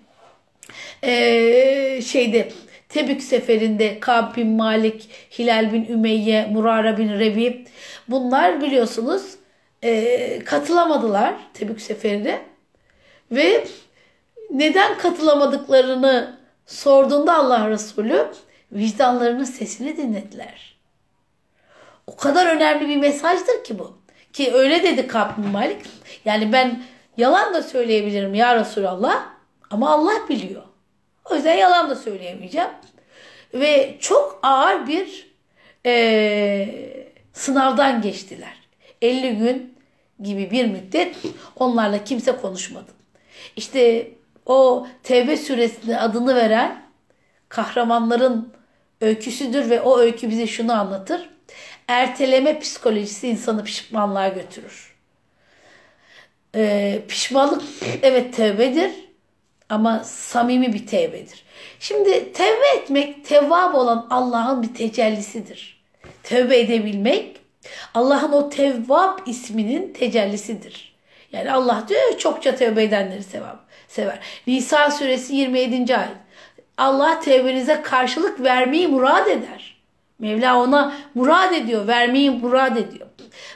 e, şeyde Tebük seferinde Kab bin Malik, Hilal bin Ümeyye, Murara bin Rebi bunlar biliyorsunuz e, katılamadılar Tebük seferine ve neden katılamadıklarını sorduğunda Allah Resulü vicdanlarının sesini dinlediler. O kadar önemli bir mesajdır ki bu. Ki öyle dedi Kab bin Malik. Yani ben yalan da söyleyebilirim ya Resulallah ama Allah biliyor. O yüzden yalan da söyleyemeyeceğim. Ve çok ağır bir e, sınavdan geçtiler. 50 gün gibi bir müddet onlarla kimse konuşmadı. İşte o Tevbe suresinde adını veren kahramanların öyküsüdür ve o öykü bize şunu anlatır. Erteleme psikolojisi insanı pişmanlığa götürür. Ee, pişmanlık evet tevbedir ama samimi bir tevbedir. Şimdi tevbe etmek tevvab olan Allah'ın bir tecellisidir. Tevbe edebilmek Allah'ın o Tevvab isminin tecellisidir. Yani Allah diyor çokça tövbe edenleri sevap, sever. Nisa suresi 27. ayet. Allah tevbenize karşılık vermeyi murad eder. Mevla ona murad ediyor, vermeyi murad ediyor.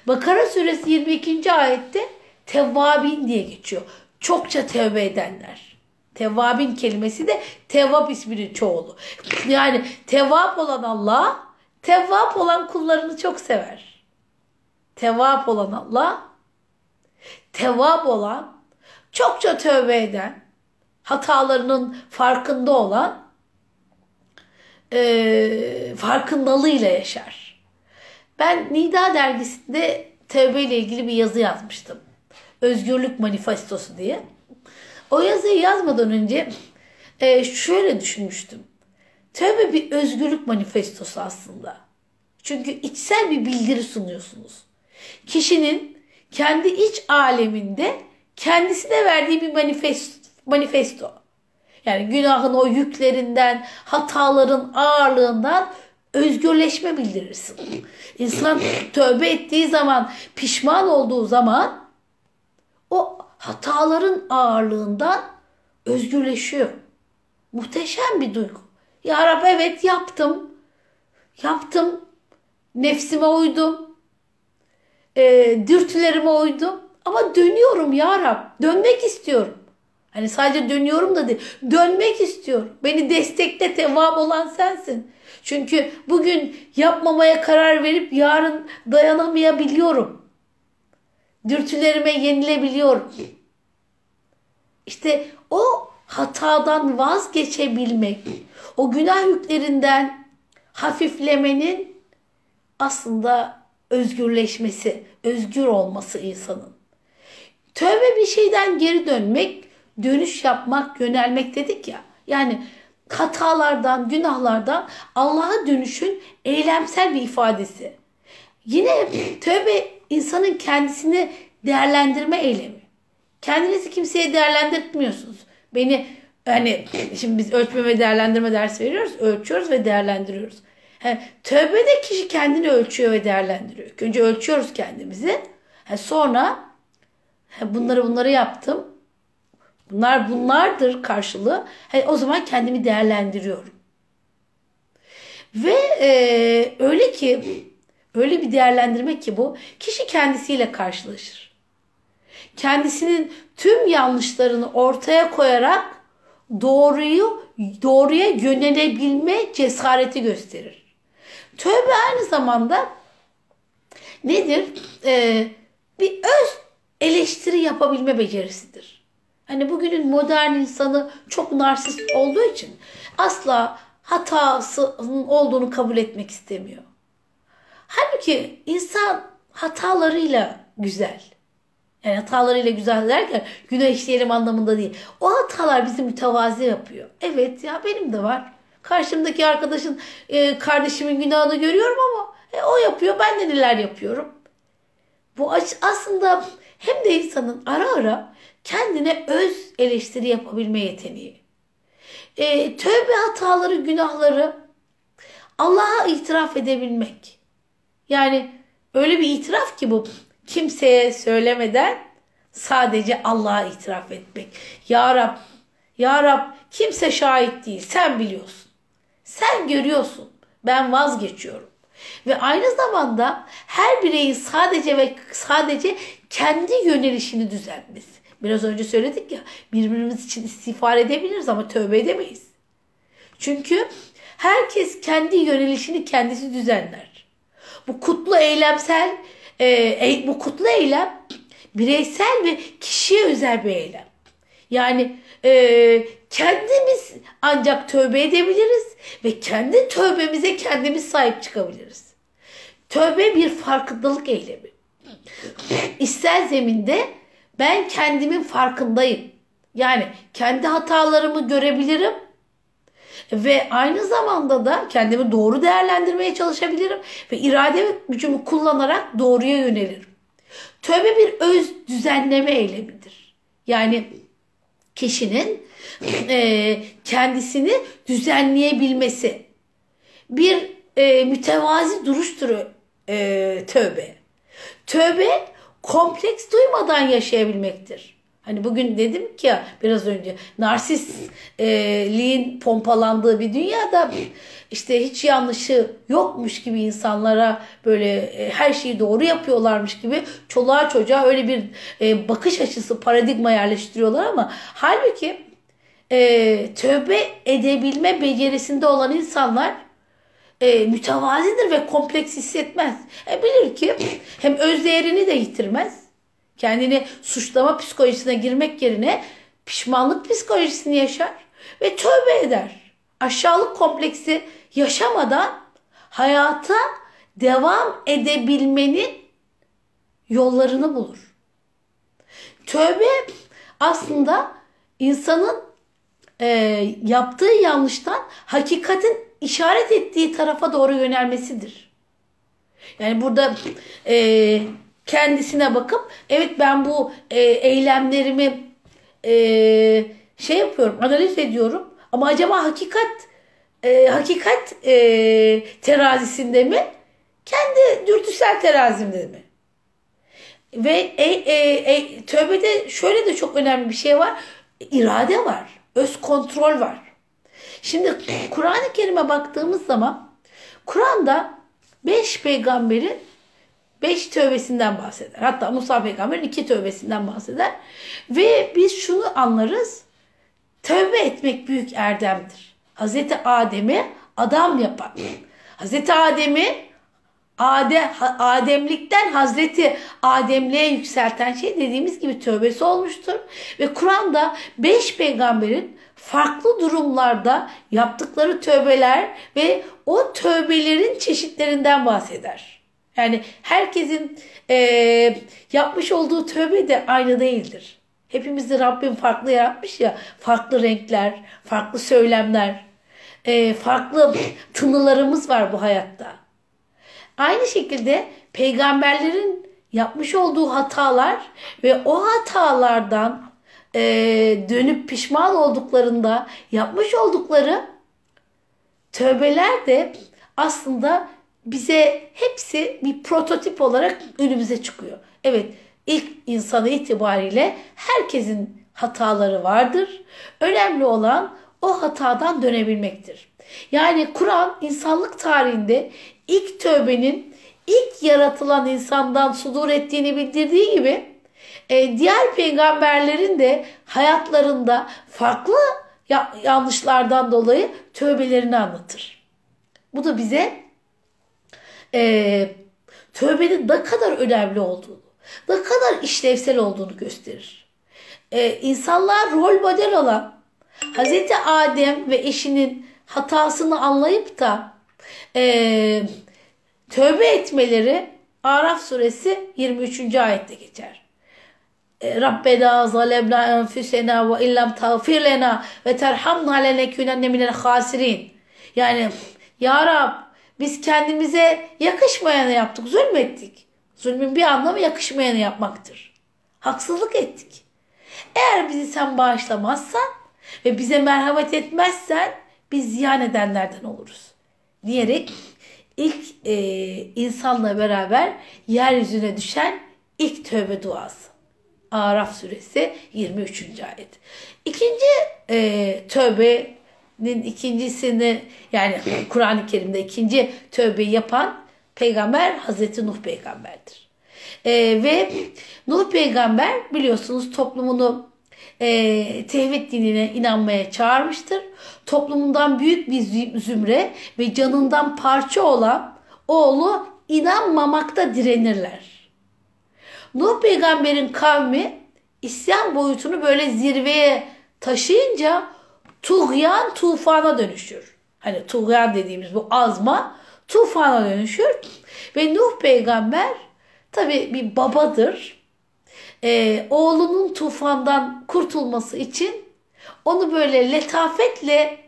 Bakara suresi 22. ayette Tevvabin diye geçiyor. Çokça tevbe edenler. Tevvabin kelimesi de Tevvab isminin çoğulu. Yani tevvab olan Allah, tevvab olan kullarını çok sever. Tevvab olan Allah, tevvab olan, çokça tövbe eden, hatalarının farkında olan, e, farkındalığıyla yaşar. Ben Nida dergisinde tövbe ile ilgili bir yazı yazmıştım. Özgürlük Manifestosu diye. O yazıyı yazmadan önce e, şöyle düşünmüştüm. Tövbe bir özgürlük manifestosu aslında. Çünkü içsel bir bildiri sunuyorsunuz. Kişinin kendi iç aleminde kendisine verdiği bir manifesto. manifesto. Yani günahın o yüklerinden, hataların ağırlığından özgürleşme bildirirsin. İnsan tövbe ettiği zaman, pişman olduğu zaman o hataların ağırlığından özgürleşiyor. Muhteşem bir duygu. Ya Rab evet yaptım. Yaptım. Nefsime uydum. E, dürtülerime uydum. Ama dönüyorum ya Rab. Dönmek istiyorum. Hani sadece dönüyorum da değil. Dönmek istiyorum. Beni destekle tevab olan sensin. Çünkü bugün yapmamaya karar verip yarın dayanamayabiliyorum. Dürtülerime yenilebiliyorum. İşte o hatadan vazgeçebilmek, o günah yüklerinden hafiflemenin aslında özgürleşmesi, özgür olması insanın. Tövbe bir şeyden geri dönmek, dönüş yapmak, yönelmek dedik ya. Yani hatalardan, günahlardan Allah'a dönüşün eylemsel bir ifadesi. Yine tövbe insanın kendisini değerlendirme eylemi. Kendinizi kimseye değerlendirtmiyorsunuz. Beni hani şimdi biz ölçme ve değerlendirme dersi veriyoruz. Ölçüyoruz ve değerlendiriyoruz. Yani, tövbede kişi kendini ölçüyor ve değerlendiriyor. Önce ölçüyoruz kendimizi. Yani sonra bunları bunları yaptım. Bunlar bunlardır karşılığı. Yani o zaman kendimi değerlendiriyorum. Ve e, öyle ki öyle bir değerlendirme ki bu kişi kendisiyle karşılaşır. Kendisinin tüm yanlışlarını ortaya koyarak doğruyu doğruya yönelebilme cesareti gösterir. Tövbe aynı zamanda nedir? Ee, bir öz eleştiri yapabilme becerisidir. Hani bugünün modern insanı çok narsist olduğu için asla hatasının olduğunu kabul etmek istemiyor. Halbuki insan hatalarıyla güzel. Yani hatalarıyla güzel derken günah işleyelim anlamında değil. O hatalar bizi mütevazi yapıyor. Evet ya benim de var. Karşımdaki arkadaşın, e, kardeşimin günahını görüyorum ama e, o yapıyor ben de neler yapıyorum. Bu aslında hem de insanın ara ara kendine öz eleştiri yapabilme yeteneği. E, tövbe hataları, günahları Allah'a itiraf edebilmek. Yani öyle bir itiraf ki bu kimseye söylemeden sadece Allah'a itiraf etmek. Ya Rab, Ya Rab kimse şahit değil sen biliyorsun. Sen görüyorsun. Ben vazgeçiyorum. Ve aynı zamanda her bireyin sadece ve sadece kendi yönelişini düzeltmesi. Biraz önce söyledik ya birbirimiz için istiğfar edebiliriz ama tövbe edemeyiz. Çünkü herkes kendi yönelişini kendisi düzenler. Bu kutlu eylemsel e, bu kutlu eylem bireysel ve kişiye özel bir eylem. Yani e, kendimiz ancak tövbe edebiliriz ve kendi tövbemize kendimiz sahip çıkabiliriz. Tövbe bir farkındalık eylemi. İster zeminde ben kendimin farkındayım. Yani kendi hatalarımı görebilirim ve aynı zamanda da kendimi doğru değerlendirmeye çalışabilirim ve irade gücümü kullanarak doğruya yönelirim. Tövbe bir öz düzenleme eylemidir. Yani kişinin e, kendisini düzenleyebilmesi bir e, mütevazi duruş türü e, tövbe. Tövbe kompleks duymadan yaşayabilmektir. Hani bugün dedim ki ya biraz önce narsistliğin pompalandığı bir dünyada işte hiç yanlışı yokmuş gibi insanlara böyle e, her şeyi doğru yapıyorlarmış gibi çoluğa çocuğa öyle bir e, bakış açısı paradigma yerleştiriyorlar ama halbuki e, tövbe edebilme becerisinde olan insanlar e, mütevazidir ve kompleks hissetmez. E, bilir ki hem öz değerini de yitirmez. Kendini suçlama psikolojisine girmek yerine pişmanlık psikolojisini yaşar ve tövbe eder. Aşağılık kompleksi yaşamadan hayata devam edebilmenin yollarını bulur. Tövbe aslında insanın e, yaptığı yanlıştan hakikatin işaret ettiği tarafa doğru yönelmesidir. Yani burada e, kendisine bakıp evet ben bu e, eylemlerimi e, şey yapıyorum analiz ediyorum ama acaba hakikat e, hakikat e, terazisinde mi kendi dürtüsel terazimde mi? Ve e, e, e, tövbede şöyle de çok önemli bir şey var. İrade var. Öz kontrol var. Şimdi Kur'an-ı Kerim'e baktığımız zaman Kur'an'da beş peygamberin beş tövbesinden bahseder. Hatta Musa peygamberin iki tövbesinden bahseder. Ve biz şunu anlarız. Tövbe etmek büyük erdemdir. Hazreti Adem'i adam yapar. Hazreti Adem'i Adem, Ademlikten Hazreti Ademliğe yükselten şey dediğimiz gibi tövbesi olmuştur. Ve Kur'an'da beş peygamberin farklı durumlarda yaptıkları tövbeler ve o tövbelerin çeşitlerinden bahseder. Yani herkesin e, yapmış olduğu tövbe de aynı değildir. Hepimizi Rabbim farklı yaratmış ya. Farklı renkler, farklı söylemler, e, farklı tınılarımız var bu hayatta. Aynı şekilde peygamberlerin yapmış olduğu hatalar ve o hatalardan e, dönüp pişman olduklarında yapmış oldukları tövbeler de aslında bize hepsi bir prototip olarak önümüze çıkıyor. Evet ilk insanı itibariyle herkesin hataları vardır. Önemli olan o hatadan dönebilmektir. Yani Kur'an insanlık tarihinde ilk tövbenin ilk yaratılan insandan sudur ettiğini bildirdiği gibi e, diğer peygamberlerin de hayatlarında farklı yanlışlardan dolayı tövbelerini anlatır. Bu da bize e, tövbenin ne kadar önemli olduğunu, ne kadar işlevsel olduğunu gösterir. E, insanlar rol model olan Hz. Adem ve eşinin hatasını anlayıp da e, tövbe etmeleri Araf suresi 23. ayette geçer. E, Rabbena zalemna enfüsena ve illam tağfir lena ve terhamna lenekûnenne minel hasirin. Yani Ya Rab biz kendimize yakışmayanı yaptık, zulmettik. Zulmün bir anlamı yakışmayanı yapmaktır. Haksızlık ettik. Eğer bizi sen bağışlamazsan ve bize merhamet etmezsen biz ziyan edenlerden oluruz. Diyerek ilk e, insanla beraber yeryüzüne düşen ilk tövbe duası. Araf suresi 23. ayet. İkinci e, tövbenin ikincisini yani Kur'an-ı Kerim'de ikinci tövbeyi yapan peygamber Hazreti Nuh peygamberdir. E, ve Nuh peygamber biliyorsunuz toplumunu e, tevhid dinine inanmaya çağırmıştır. Toplumundan büyük bir zümre ve canından parça olan oğlu inanmamakta direnirler. Nuh peygamberin kavmi isyan boyutunu böyle zirveye taşıyınca tuğyan tufana dönüşür. Hani tuğyan dediğimiz bu azma tufana dönüşür. Ve Nuh peygamber tabi bir babadır. Ee, oğlunun tufandan kurtulması için onu böyle letafetle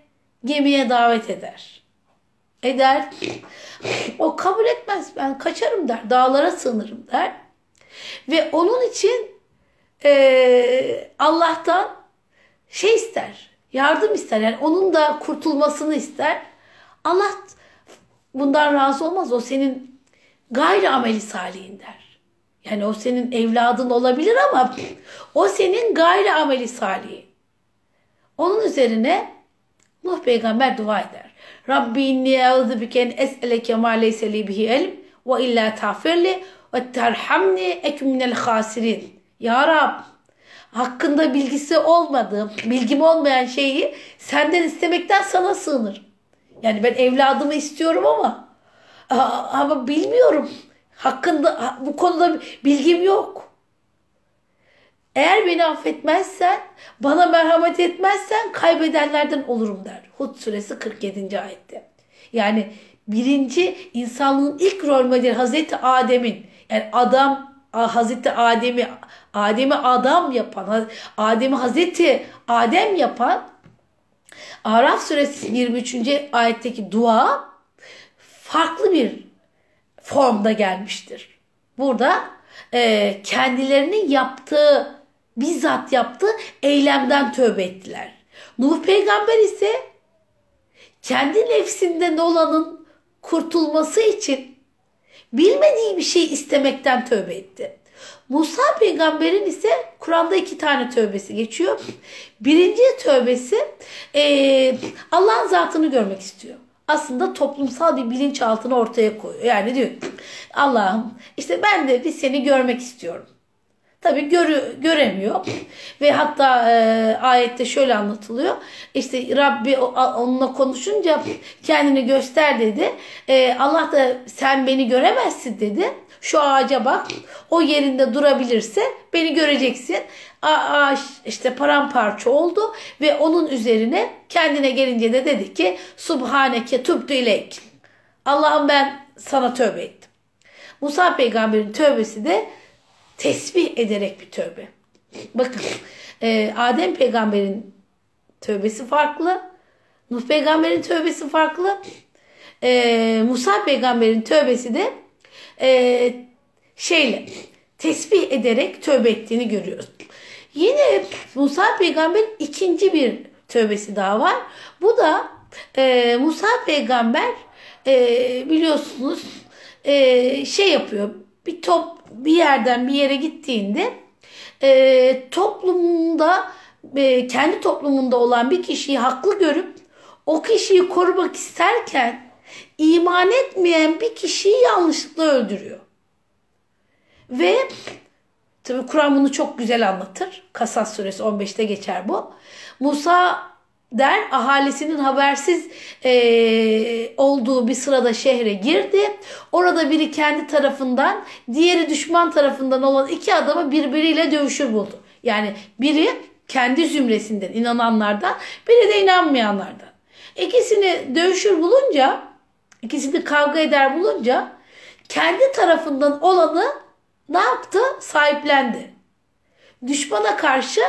gemiye davet eder. Eder. O kabul etmez. Ben kaçarım der. Dağlara sığınırım der. Ve onun için e, Allah'tan şey ister. Yardım ister. Yani onun da kurtulmasını ister. Allah bundan razı olmaz. O senin gayri ameli salihin der. Yani o senin evladın olabilir ama o senin gayri ameli salihin. Onun üzerine Nuh peygamber dua eder. Rabbi inni eûzu biken es'eleke ma leyse li bihi ilm ve illa tağfirli ve terhamni eküm minel hasirin. Ya Rab hakkında bilgisi olmadığım, bilgim olmayan şeyi senden istemekten sana sığınırım. Yani ben evladımı istiyorum ama ama bilmiyorum. Hakkında bu konuda bilgim yok. Eğer beni affetmezsen, bana merhamet etmezsen kaybedenlerden olurum der. Hud suresi 47. ayette. Yani birinci insanlığın ilk rol modeli Hazreti Adem'in yani adam Hazreti Adem'i Adem'i adam yapan, Adem'i Hazreti Adem yapan Araf suresi 23. ayetteki dua farklı bir formda gelmiştir. Burada e, kendilerinin yaptığı, bizzat yaptığı eylemden tövbe ettiler. Nuh peygamber ise kendi nefsinden olanın kurtulması için bilmediği bir şey istemekten tövbe etti. Musa peygamberin ise Kur'an'da iki tane tövbesi geçiyor. Birinci tövbesi e, Allah'ın zatını görmek istiyor. Aslında toplumsal bir bilinçaltını ortaya koyuyor. Yani diyor Allah'ım işte ben de bir seni görmek istiyorum. Tabi görü, göremiyor ve hatta e, ayette şöyle anlatılıyor. İşte Rabbi onunla konuşunca kendini göster dedi. E, Allah da sen beni göremezsin dedi. Şu ağaca bak o yerinde durabilirse beni göreceksin. Ağaç işte paramparça oldu ve onun üzerine kendine gelince de dedi ki Subhaneke tübdü ileyk. Allah'ım ben sana tövbe ettim. Musa peygamberin tövbesi de tesbih ederek bir tövbe. Bakın e, Adem peygamberin tövbesi farklı. Nuh peygamberin tövbesi farklı. E, Musa peygamberin tövbesi de e, şeyle tesbih ederek tövbe ettiğini görüyoruz. Yine Musa peygamberin ikinci bir tövbesi daha var. Bu da e, Musa peygamber e, biliyorsunuz e, şey yapıyor. Bir top bir yerden bir yere gittiğinde e, toplumda e, kendi toplumunda olan bir kişiyi haklı görüp o kişiyi korumak isterken iman etmeyen bir kişiyi yanlışlıkla öldürüyor. Ve tabi Kur'an bunu çok güzel anlatır. Kasas suresi 15'te geçer bu. Musa der ahalisinin habersiz e, olduğu bir sırada şehre girdi. Orada biri kendi tarafından diğeri düşman tarafından olan iki adamı birbiriyle dövüşür buldu. Yani biri kendi zümresinden inananlardan biri de inanmayanlardan. İkisini dövüşür bulunca ikisini kavga eder bulunca kendi tarafından olanı ne yaptı? Sahiplendi. Düşmana karşı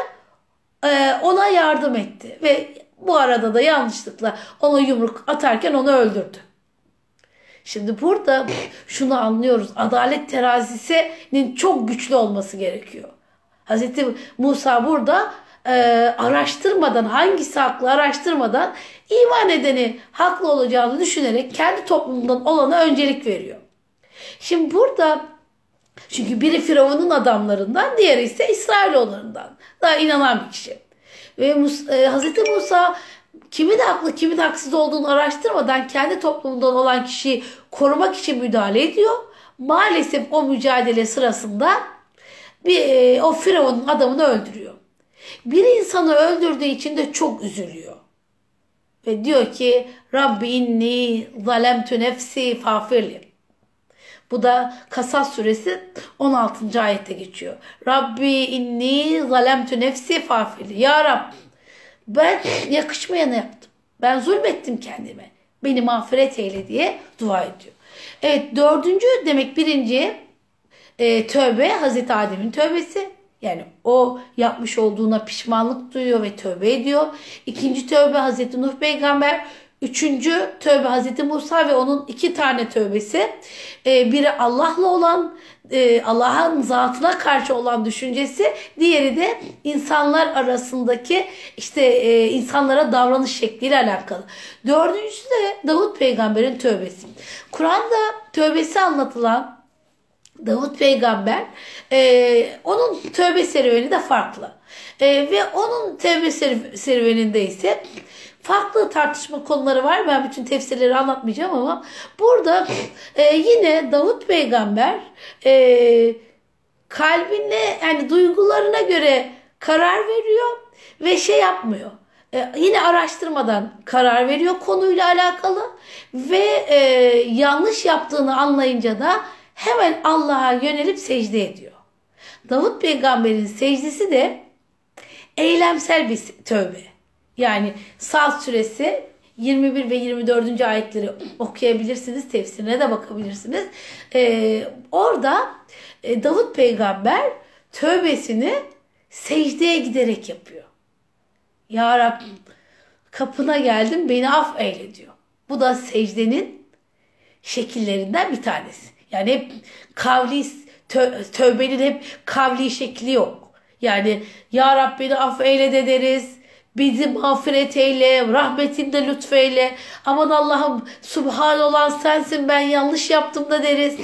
e, ona yardım etti ve bu arada da yanlışlıkla ona yumruk atarken onu öldürdü. Şimdi burada şunu anlıyoruz. Adalet terazisinin çok güçlü olması gerekiyor. Hazreti Musa burada e, araştırmadan hangisi haklı araştırmadan iman edeni haklı olacağını düşünerek kendi toplumundan olana öncelik veriyor. Şimdi burada çünkü biri Firavun'un adamlarından diğeri ise İsrailoğullarından daha inanan bir kişi. Ve Musa, e, Hazreti Musa kimin haklı kimin haksız olduğunu araştırmadan kendi toplumundan olan kişiyi korumak için müdahale ediyor. Maalesef o mücadele sırasında bir, e, o Firavun'un adamını öldürüyor. Bir insanı öldürdüğü için de çok üzülüyor. Ve diyor ki Rabbi inni zalemtu nefsi fafirli. Bu da Kasas suresi 16. ayette geçiyor. Rabbi inni zalemtu nefsi fafili. Ya Rab ben yakışmayanı yaptım. Ben zulmettim kendime. Beni mağfiret eyle diye dua ediyor. Evet dördüncü demek birinci e, tövbe Hazreti Adem'in tövbesi. Yani o yapmış olduğuna pişmanlık duyuyor ve tövbe ediyor. İkinci tövbe Hazreti Nuh peygamber Üçüncü tövbe Hazreti Musa ve onun iki tane tövbesi. Ee, biri Allah'la olan, e, Allah'ın zatına karşı olan düşüncesi. Diğeri de insanlar arasındaki işte e, insanlara davranış şekliyle alakalı. Dördüncüsü de Davut peygamberin tövbesi. Kur'an'da tövbesi anlatılan Davut peygamber e, onun tövbe serüveni de farklı. E, ve onun tövbe serüveninde ise farklı tartışma konuları var. Ben bütün tefsirleri anlatmayacağım ama burada e, yine Davut peygamber e, kalbine yani duygularına göre karar veriyor ve şey yapmıyor. E, yine araştırmadan karar veriyor konuyla alakalı ve e, yanlış yaptığını anlayınca da hemen Allah'a yönelip secde ediyor. Davut peygamberin secdesi de eylemsel bir tövbe. Yani Saat suresi 21 ve 24. ayetleri okuyabilirsiniz. Tefsirine de bakabilirsiniz. Ee, orada e, Davut peygamber tövbesini secdeye giderek yapıyor. Ya Rab kapına geldim beni af eyle diyor. Bu da secdenin şekillerinden bir tanesi. Yani hep kavli tö, tövbenin hep kavli şekli yok. Yani Ya Rab beni af eyle de deriz. Bizi mağfiret eyle, rahmetinde lütfeyle. Aman Allah'ım subhan olan sensin ben yanlış yaptım da deriz.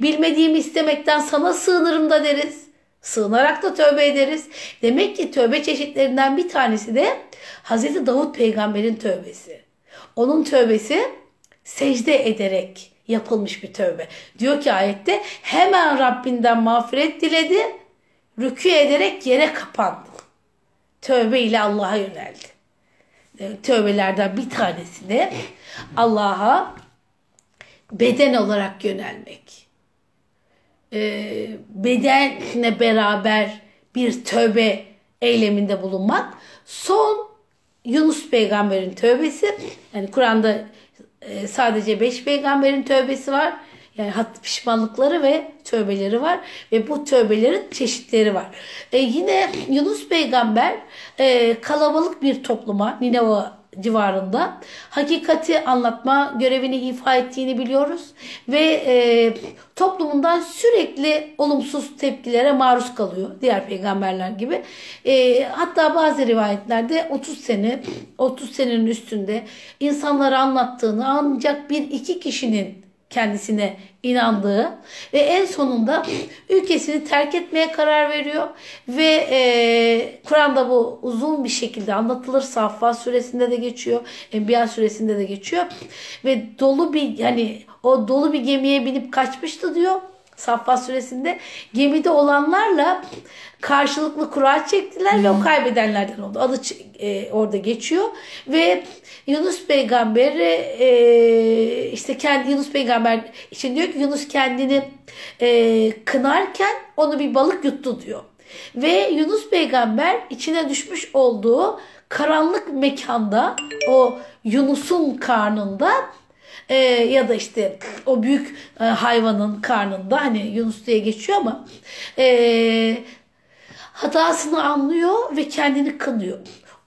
Bilmediğimi istemekten sana sığınırım da deriz. Sığınarak da tövbe ederiz. Demek ki tövbe çeşitlerinden bir tanesi de Hazreti Davut peygamberin tövbesi. Onun tövbesi secde ederek yapılmış bir tövbe. Diyor ki ayette hemen Rabbinden mağfiret diledi, rükû ederek yere kapandı. Tövbe ile Allah'a yöneldi. Tövbelerden bir tanesi de Allah'a beden olarak yönelmek. Ee, bedenle beraber bir tövbe eyleminde bulunmak. Son Yunus peygamberin tövbesi. Yani Kur'an'da e, sadece beş peygamberin tövbesi var. Yani hat pişmanlıkları ve tövbeleri var ve bu tövbelerin çeşitleri var. E, yine Yunus peygamber e, kalabalık bir topluma Nineva civarında hakikati anlatma görevini ifa ettiğini biliyoruz ve e, toplumundan sürekli olumsuz tepkilere maruz kalıyor diğer peygamberler gibi. E, hatta bazı rivayetlerde 30 sene 30 senenin üstünde insanlara anlattığını ancak bir iki kişinin kendisine inandığı ve en sonunda ülkesini terk etmeye karar veriyor ve e, Kur'an'da bu uzun bir şekilde anlatılır. Saffat suresinde de geçiyor, Enbiya suresinde de geçiyor ve dolu bir yani o dolu bir gemiye binip kaçmıştı diyor. Saffat suresinde gemide olanlarla karşılıklı kura çektiler ve o kaybedenlerden oldu. Adı e, orada geçiyor ve Yunus peygamber e, işte kendi Yunus peygamber için diyor ki Yunus kendini e, kınarken onu bir balık yuttu diyor. Ve Yunus peygamber içine düşmüş olduğu karanlık mekanda o Yunus'un karnında e, ya da işte o büyük e, hayvanın karnında hani Yunus diye geçiyor ama e, hatasını anlıyor ve kendini kınıyor.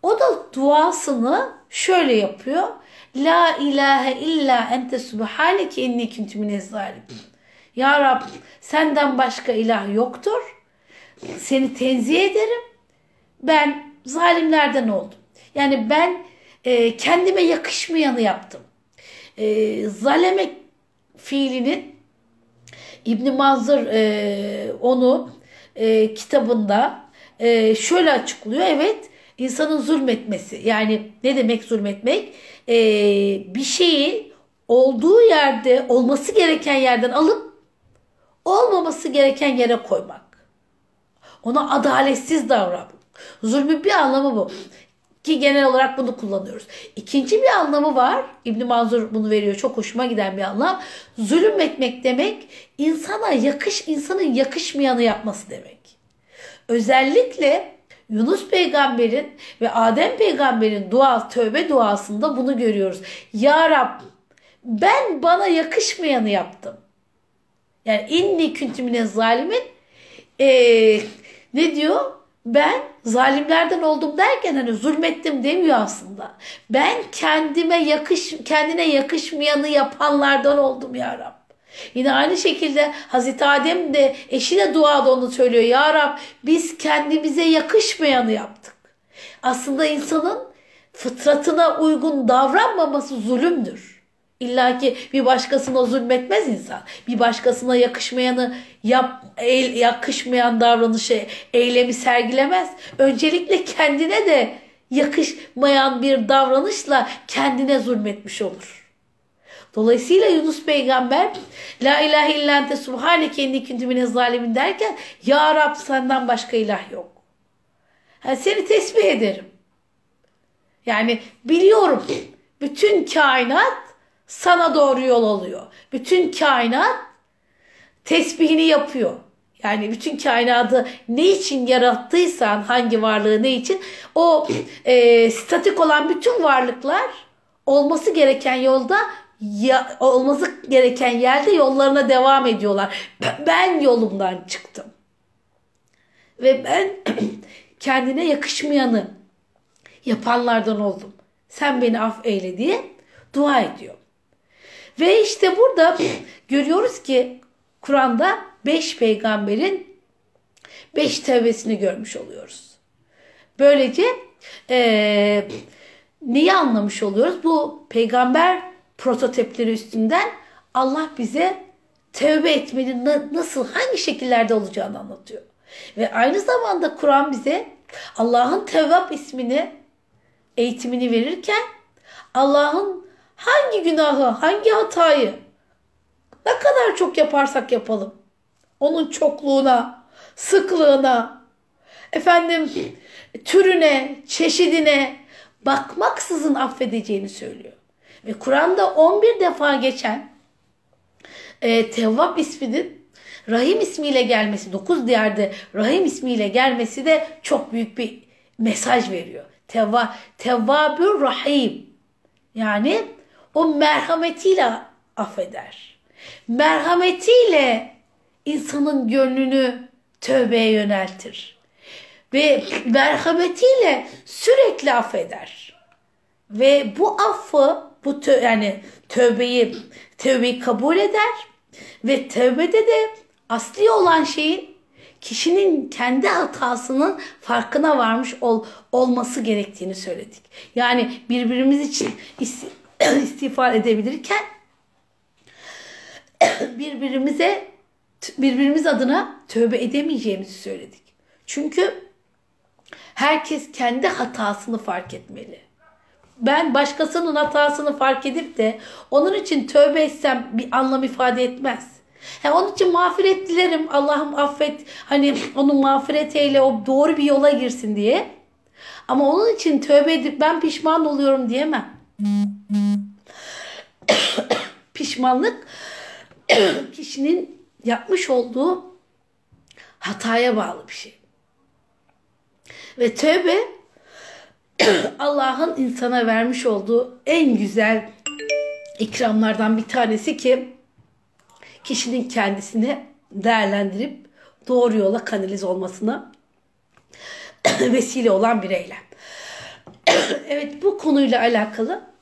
O da duasını şöyle yapıyor. La ilahe illa ente subhaneke inni kuntu minez zalimin. Ya Rab senden başka ilah yoktur. Seni tenzih ederim. Ben zalimlerden oldum. Yani ben e, kendime yakışmayanı yaptım. E, zaleme fiilinin İbn Manzur e, onu e, kitabında e, şöyle açıklıyor. Evet insanın zulmetmesi yani ne demek zulmetmek? E, bir şeyi olduğu yerde olması gereken yerden alıp olmaması gereken yere koymak. Ona adaletsiz davranmak. Zulmün bir anlamı bu. Ki genel olarak bunu kullanıyoruz. İkinci bir anlamı var. İbn Manzur bunu veriyor. Çok hoşuma giden bir anlam. Zulüm etmek demek insana yakış, insanın yakışmayanı yapması demek. Özellikle Yunus peygamberin ve Adem peygamberin dua, tövbe duasında bunu görüyoruz. Ya Rab ben bana yakışmayanı yaptım. Yani inni küntümüne zalimin ee, ne diyor? Ben zalimlerden oldum derken hani zulmettim demiyor aslında. Ben kendime yakış kendine yakışmayanı yapanlardan oldum ya Rab. Yine aynı şekilde Hazreti Adem de eşine duada onu söylüyor. Ya Rab biz kendimize yakışmayanı yaptık. Aslında insanın fıtratına uygun davranmaması zulümdür. İlla ki bir başkasına zulmetmez insan. Bir başkasına yakışmayanı yap, el, yakışmayan davranışı, eylemi sergilemez. Öncelikle kendine de yakışmayan bir davranışla kendine zulmetmiş olur. Dolayısıyla Yunus peygamber La ilahe illa ente subhaneke inni kuntu mine zalimin derken Ya Rab senden başka ilah yok. Yani seni tesbih ederim. Yani biliyorum bütün kainat sana doğru yol alıyor. Bütün kainat tesbihini yapıyor. Yani bütün kainatı ne için yarattıysan, hangi varlığı ne için, o e, statik olan bütün varlıklar olması gereken yolda, ya, olması gereken yerde yollarına devam ediyorlar. Ben yolumdan çıktım. Ve ben *clears throat* kendine yakışmayanı yapanlardan oldum. Sen beni af eyle diye dua ediyor. Ve işte burada görüyoruz ki Kur'an'da beş peygamberin beş tevbesini görmüş oluyoruz. Böylece e, neyi anlamış oluyoruz? Bu peygamber prototipleri üstünden Allah bize tövbe etmenin nasıl, hangi şekillerde olacağını anlatıyor. Ve aynı zamanda Kur'an bize Allah'ın Tevvab ismini eğitimini verirken Allah'ın hangi günahı, hangi hatayı ne kadar çok yaparsak yapalım. Onun çokluğuna, sıklığına, efendim türüne, çeşidine bakmaksızın affedeceğini söylüyor. Ve Kur'an'da 11 defa geçen e, Tevvab isminin Rahim ismiyle gelmesi, 9 yerde Rahim ismiyle gelmesi de çok büyük bir mesaj veriyor. Tevva, Tevvabür Rahim. Yani o merhametiyle affeder. Merhametiyle insanın gönlünü tövbeye yöneltir. Ve merhametiyle sürekli affeder. Ve bu affı, bu tö yani tövbeyi, tövbeyi kabul eder ve tövbede de asli olan şeyin kişinin kendi hatasının farkına varmış ol, olması gerektiğini söyledik. Yani birbirimiz için *coughs* istiğfar edebilirken *coughs* birbirimize birbirimiz adına tövbe edemeyeceğimizi söyledik. Çünkü herkes kendi hatasını fark etmeli. Ben başkasının hatasını fark edip de onun için tövbe etsem bir anlam ifade etmez. Yani onun için mağfiret dilerim. Allah'ım affet. Hani onu mağfiret eyle o doğru bir yola girsin diye. Ama onun için tövbe edip ben pişman oluyorum diyemem. Pişmanlık *coughs* kişinin yapmış olduğu hataya bağlı bir şey. Ve tövbe *coughs* Allah'ın insana vermiş olduğu en güzel ikramlardan bir tanesi ki kişinin kendisini değerlendirip doğru yola kanalize olmasına *coughs* vesile olan bir eylem. evet bu konuyla alakalı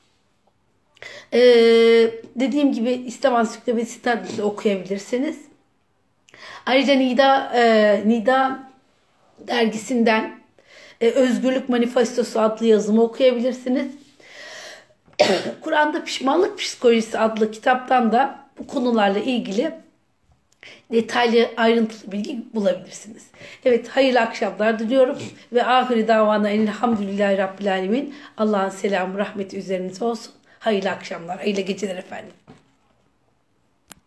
ee, dediğim gibi İslam Ansiklopedisi'nden de okuyabilirsiniz. Ayrıca Nida e, Nida dergisinden e, Özgürlük Manifestosu adlı yazımı okuyabilirsiniz. *coughs* Kur'an'da Pişmanlık Psikolojisi adlı kitaptan da bu konularla ilgili detaylı ayrıntılı bilgi bulabilirsiniz. Evet hayırlı akşamlar diliyorum ve ahiri davana elhamdülillahi rabbil alemin. Allah'ın selamı rahmeti üzerinize olsun. Hayırlı akşamlar, hayırlı geceler efendim.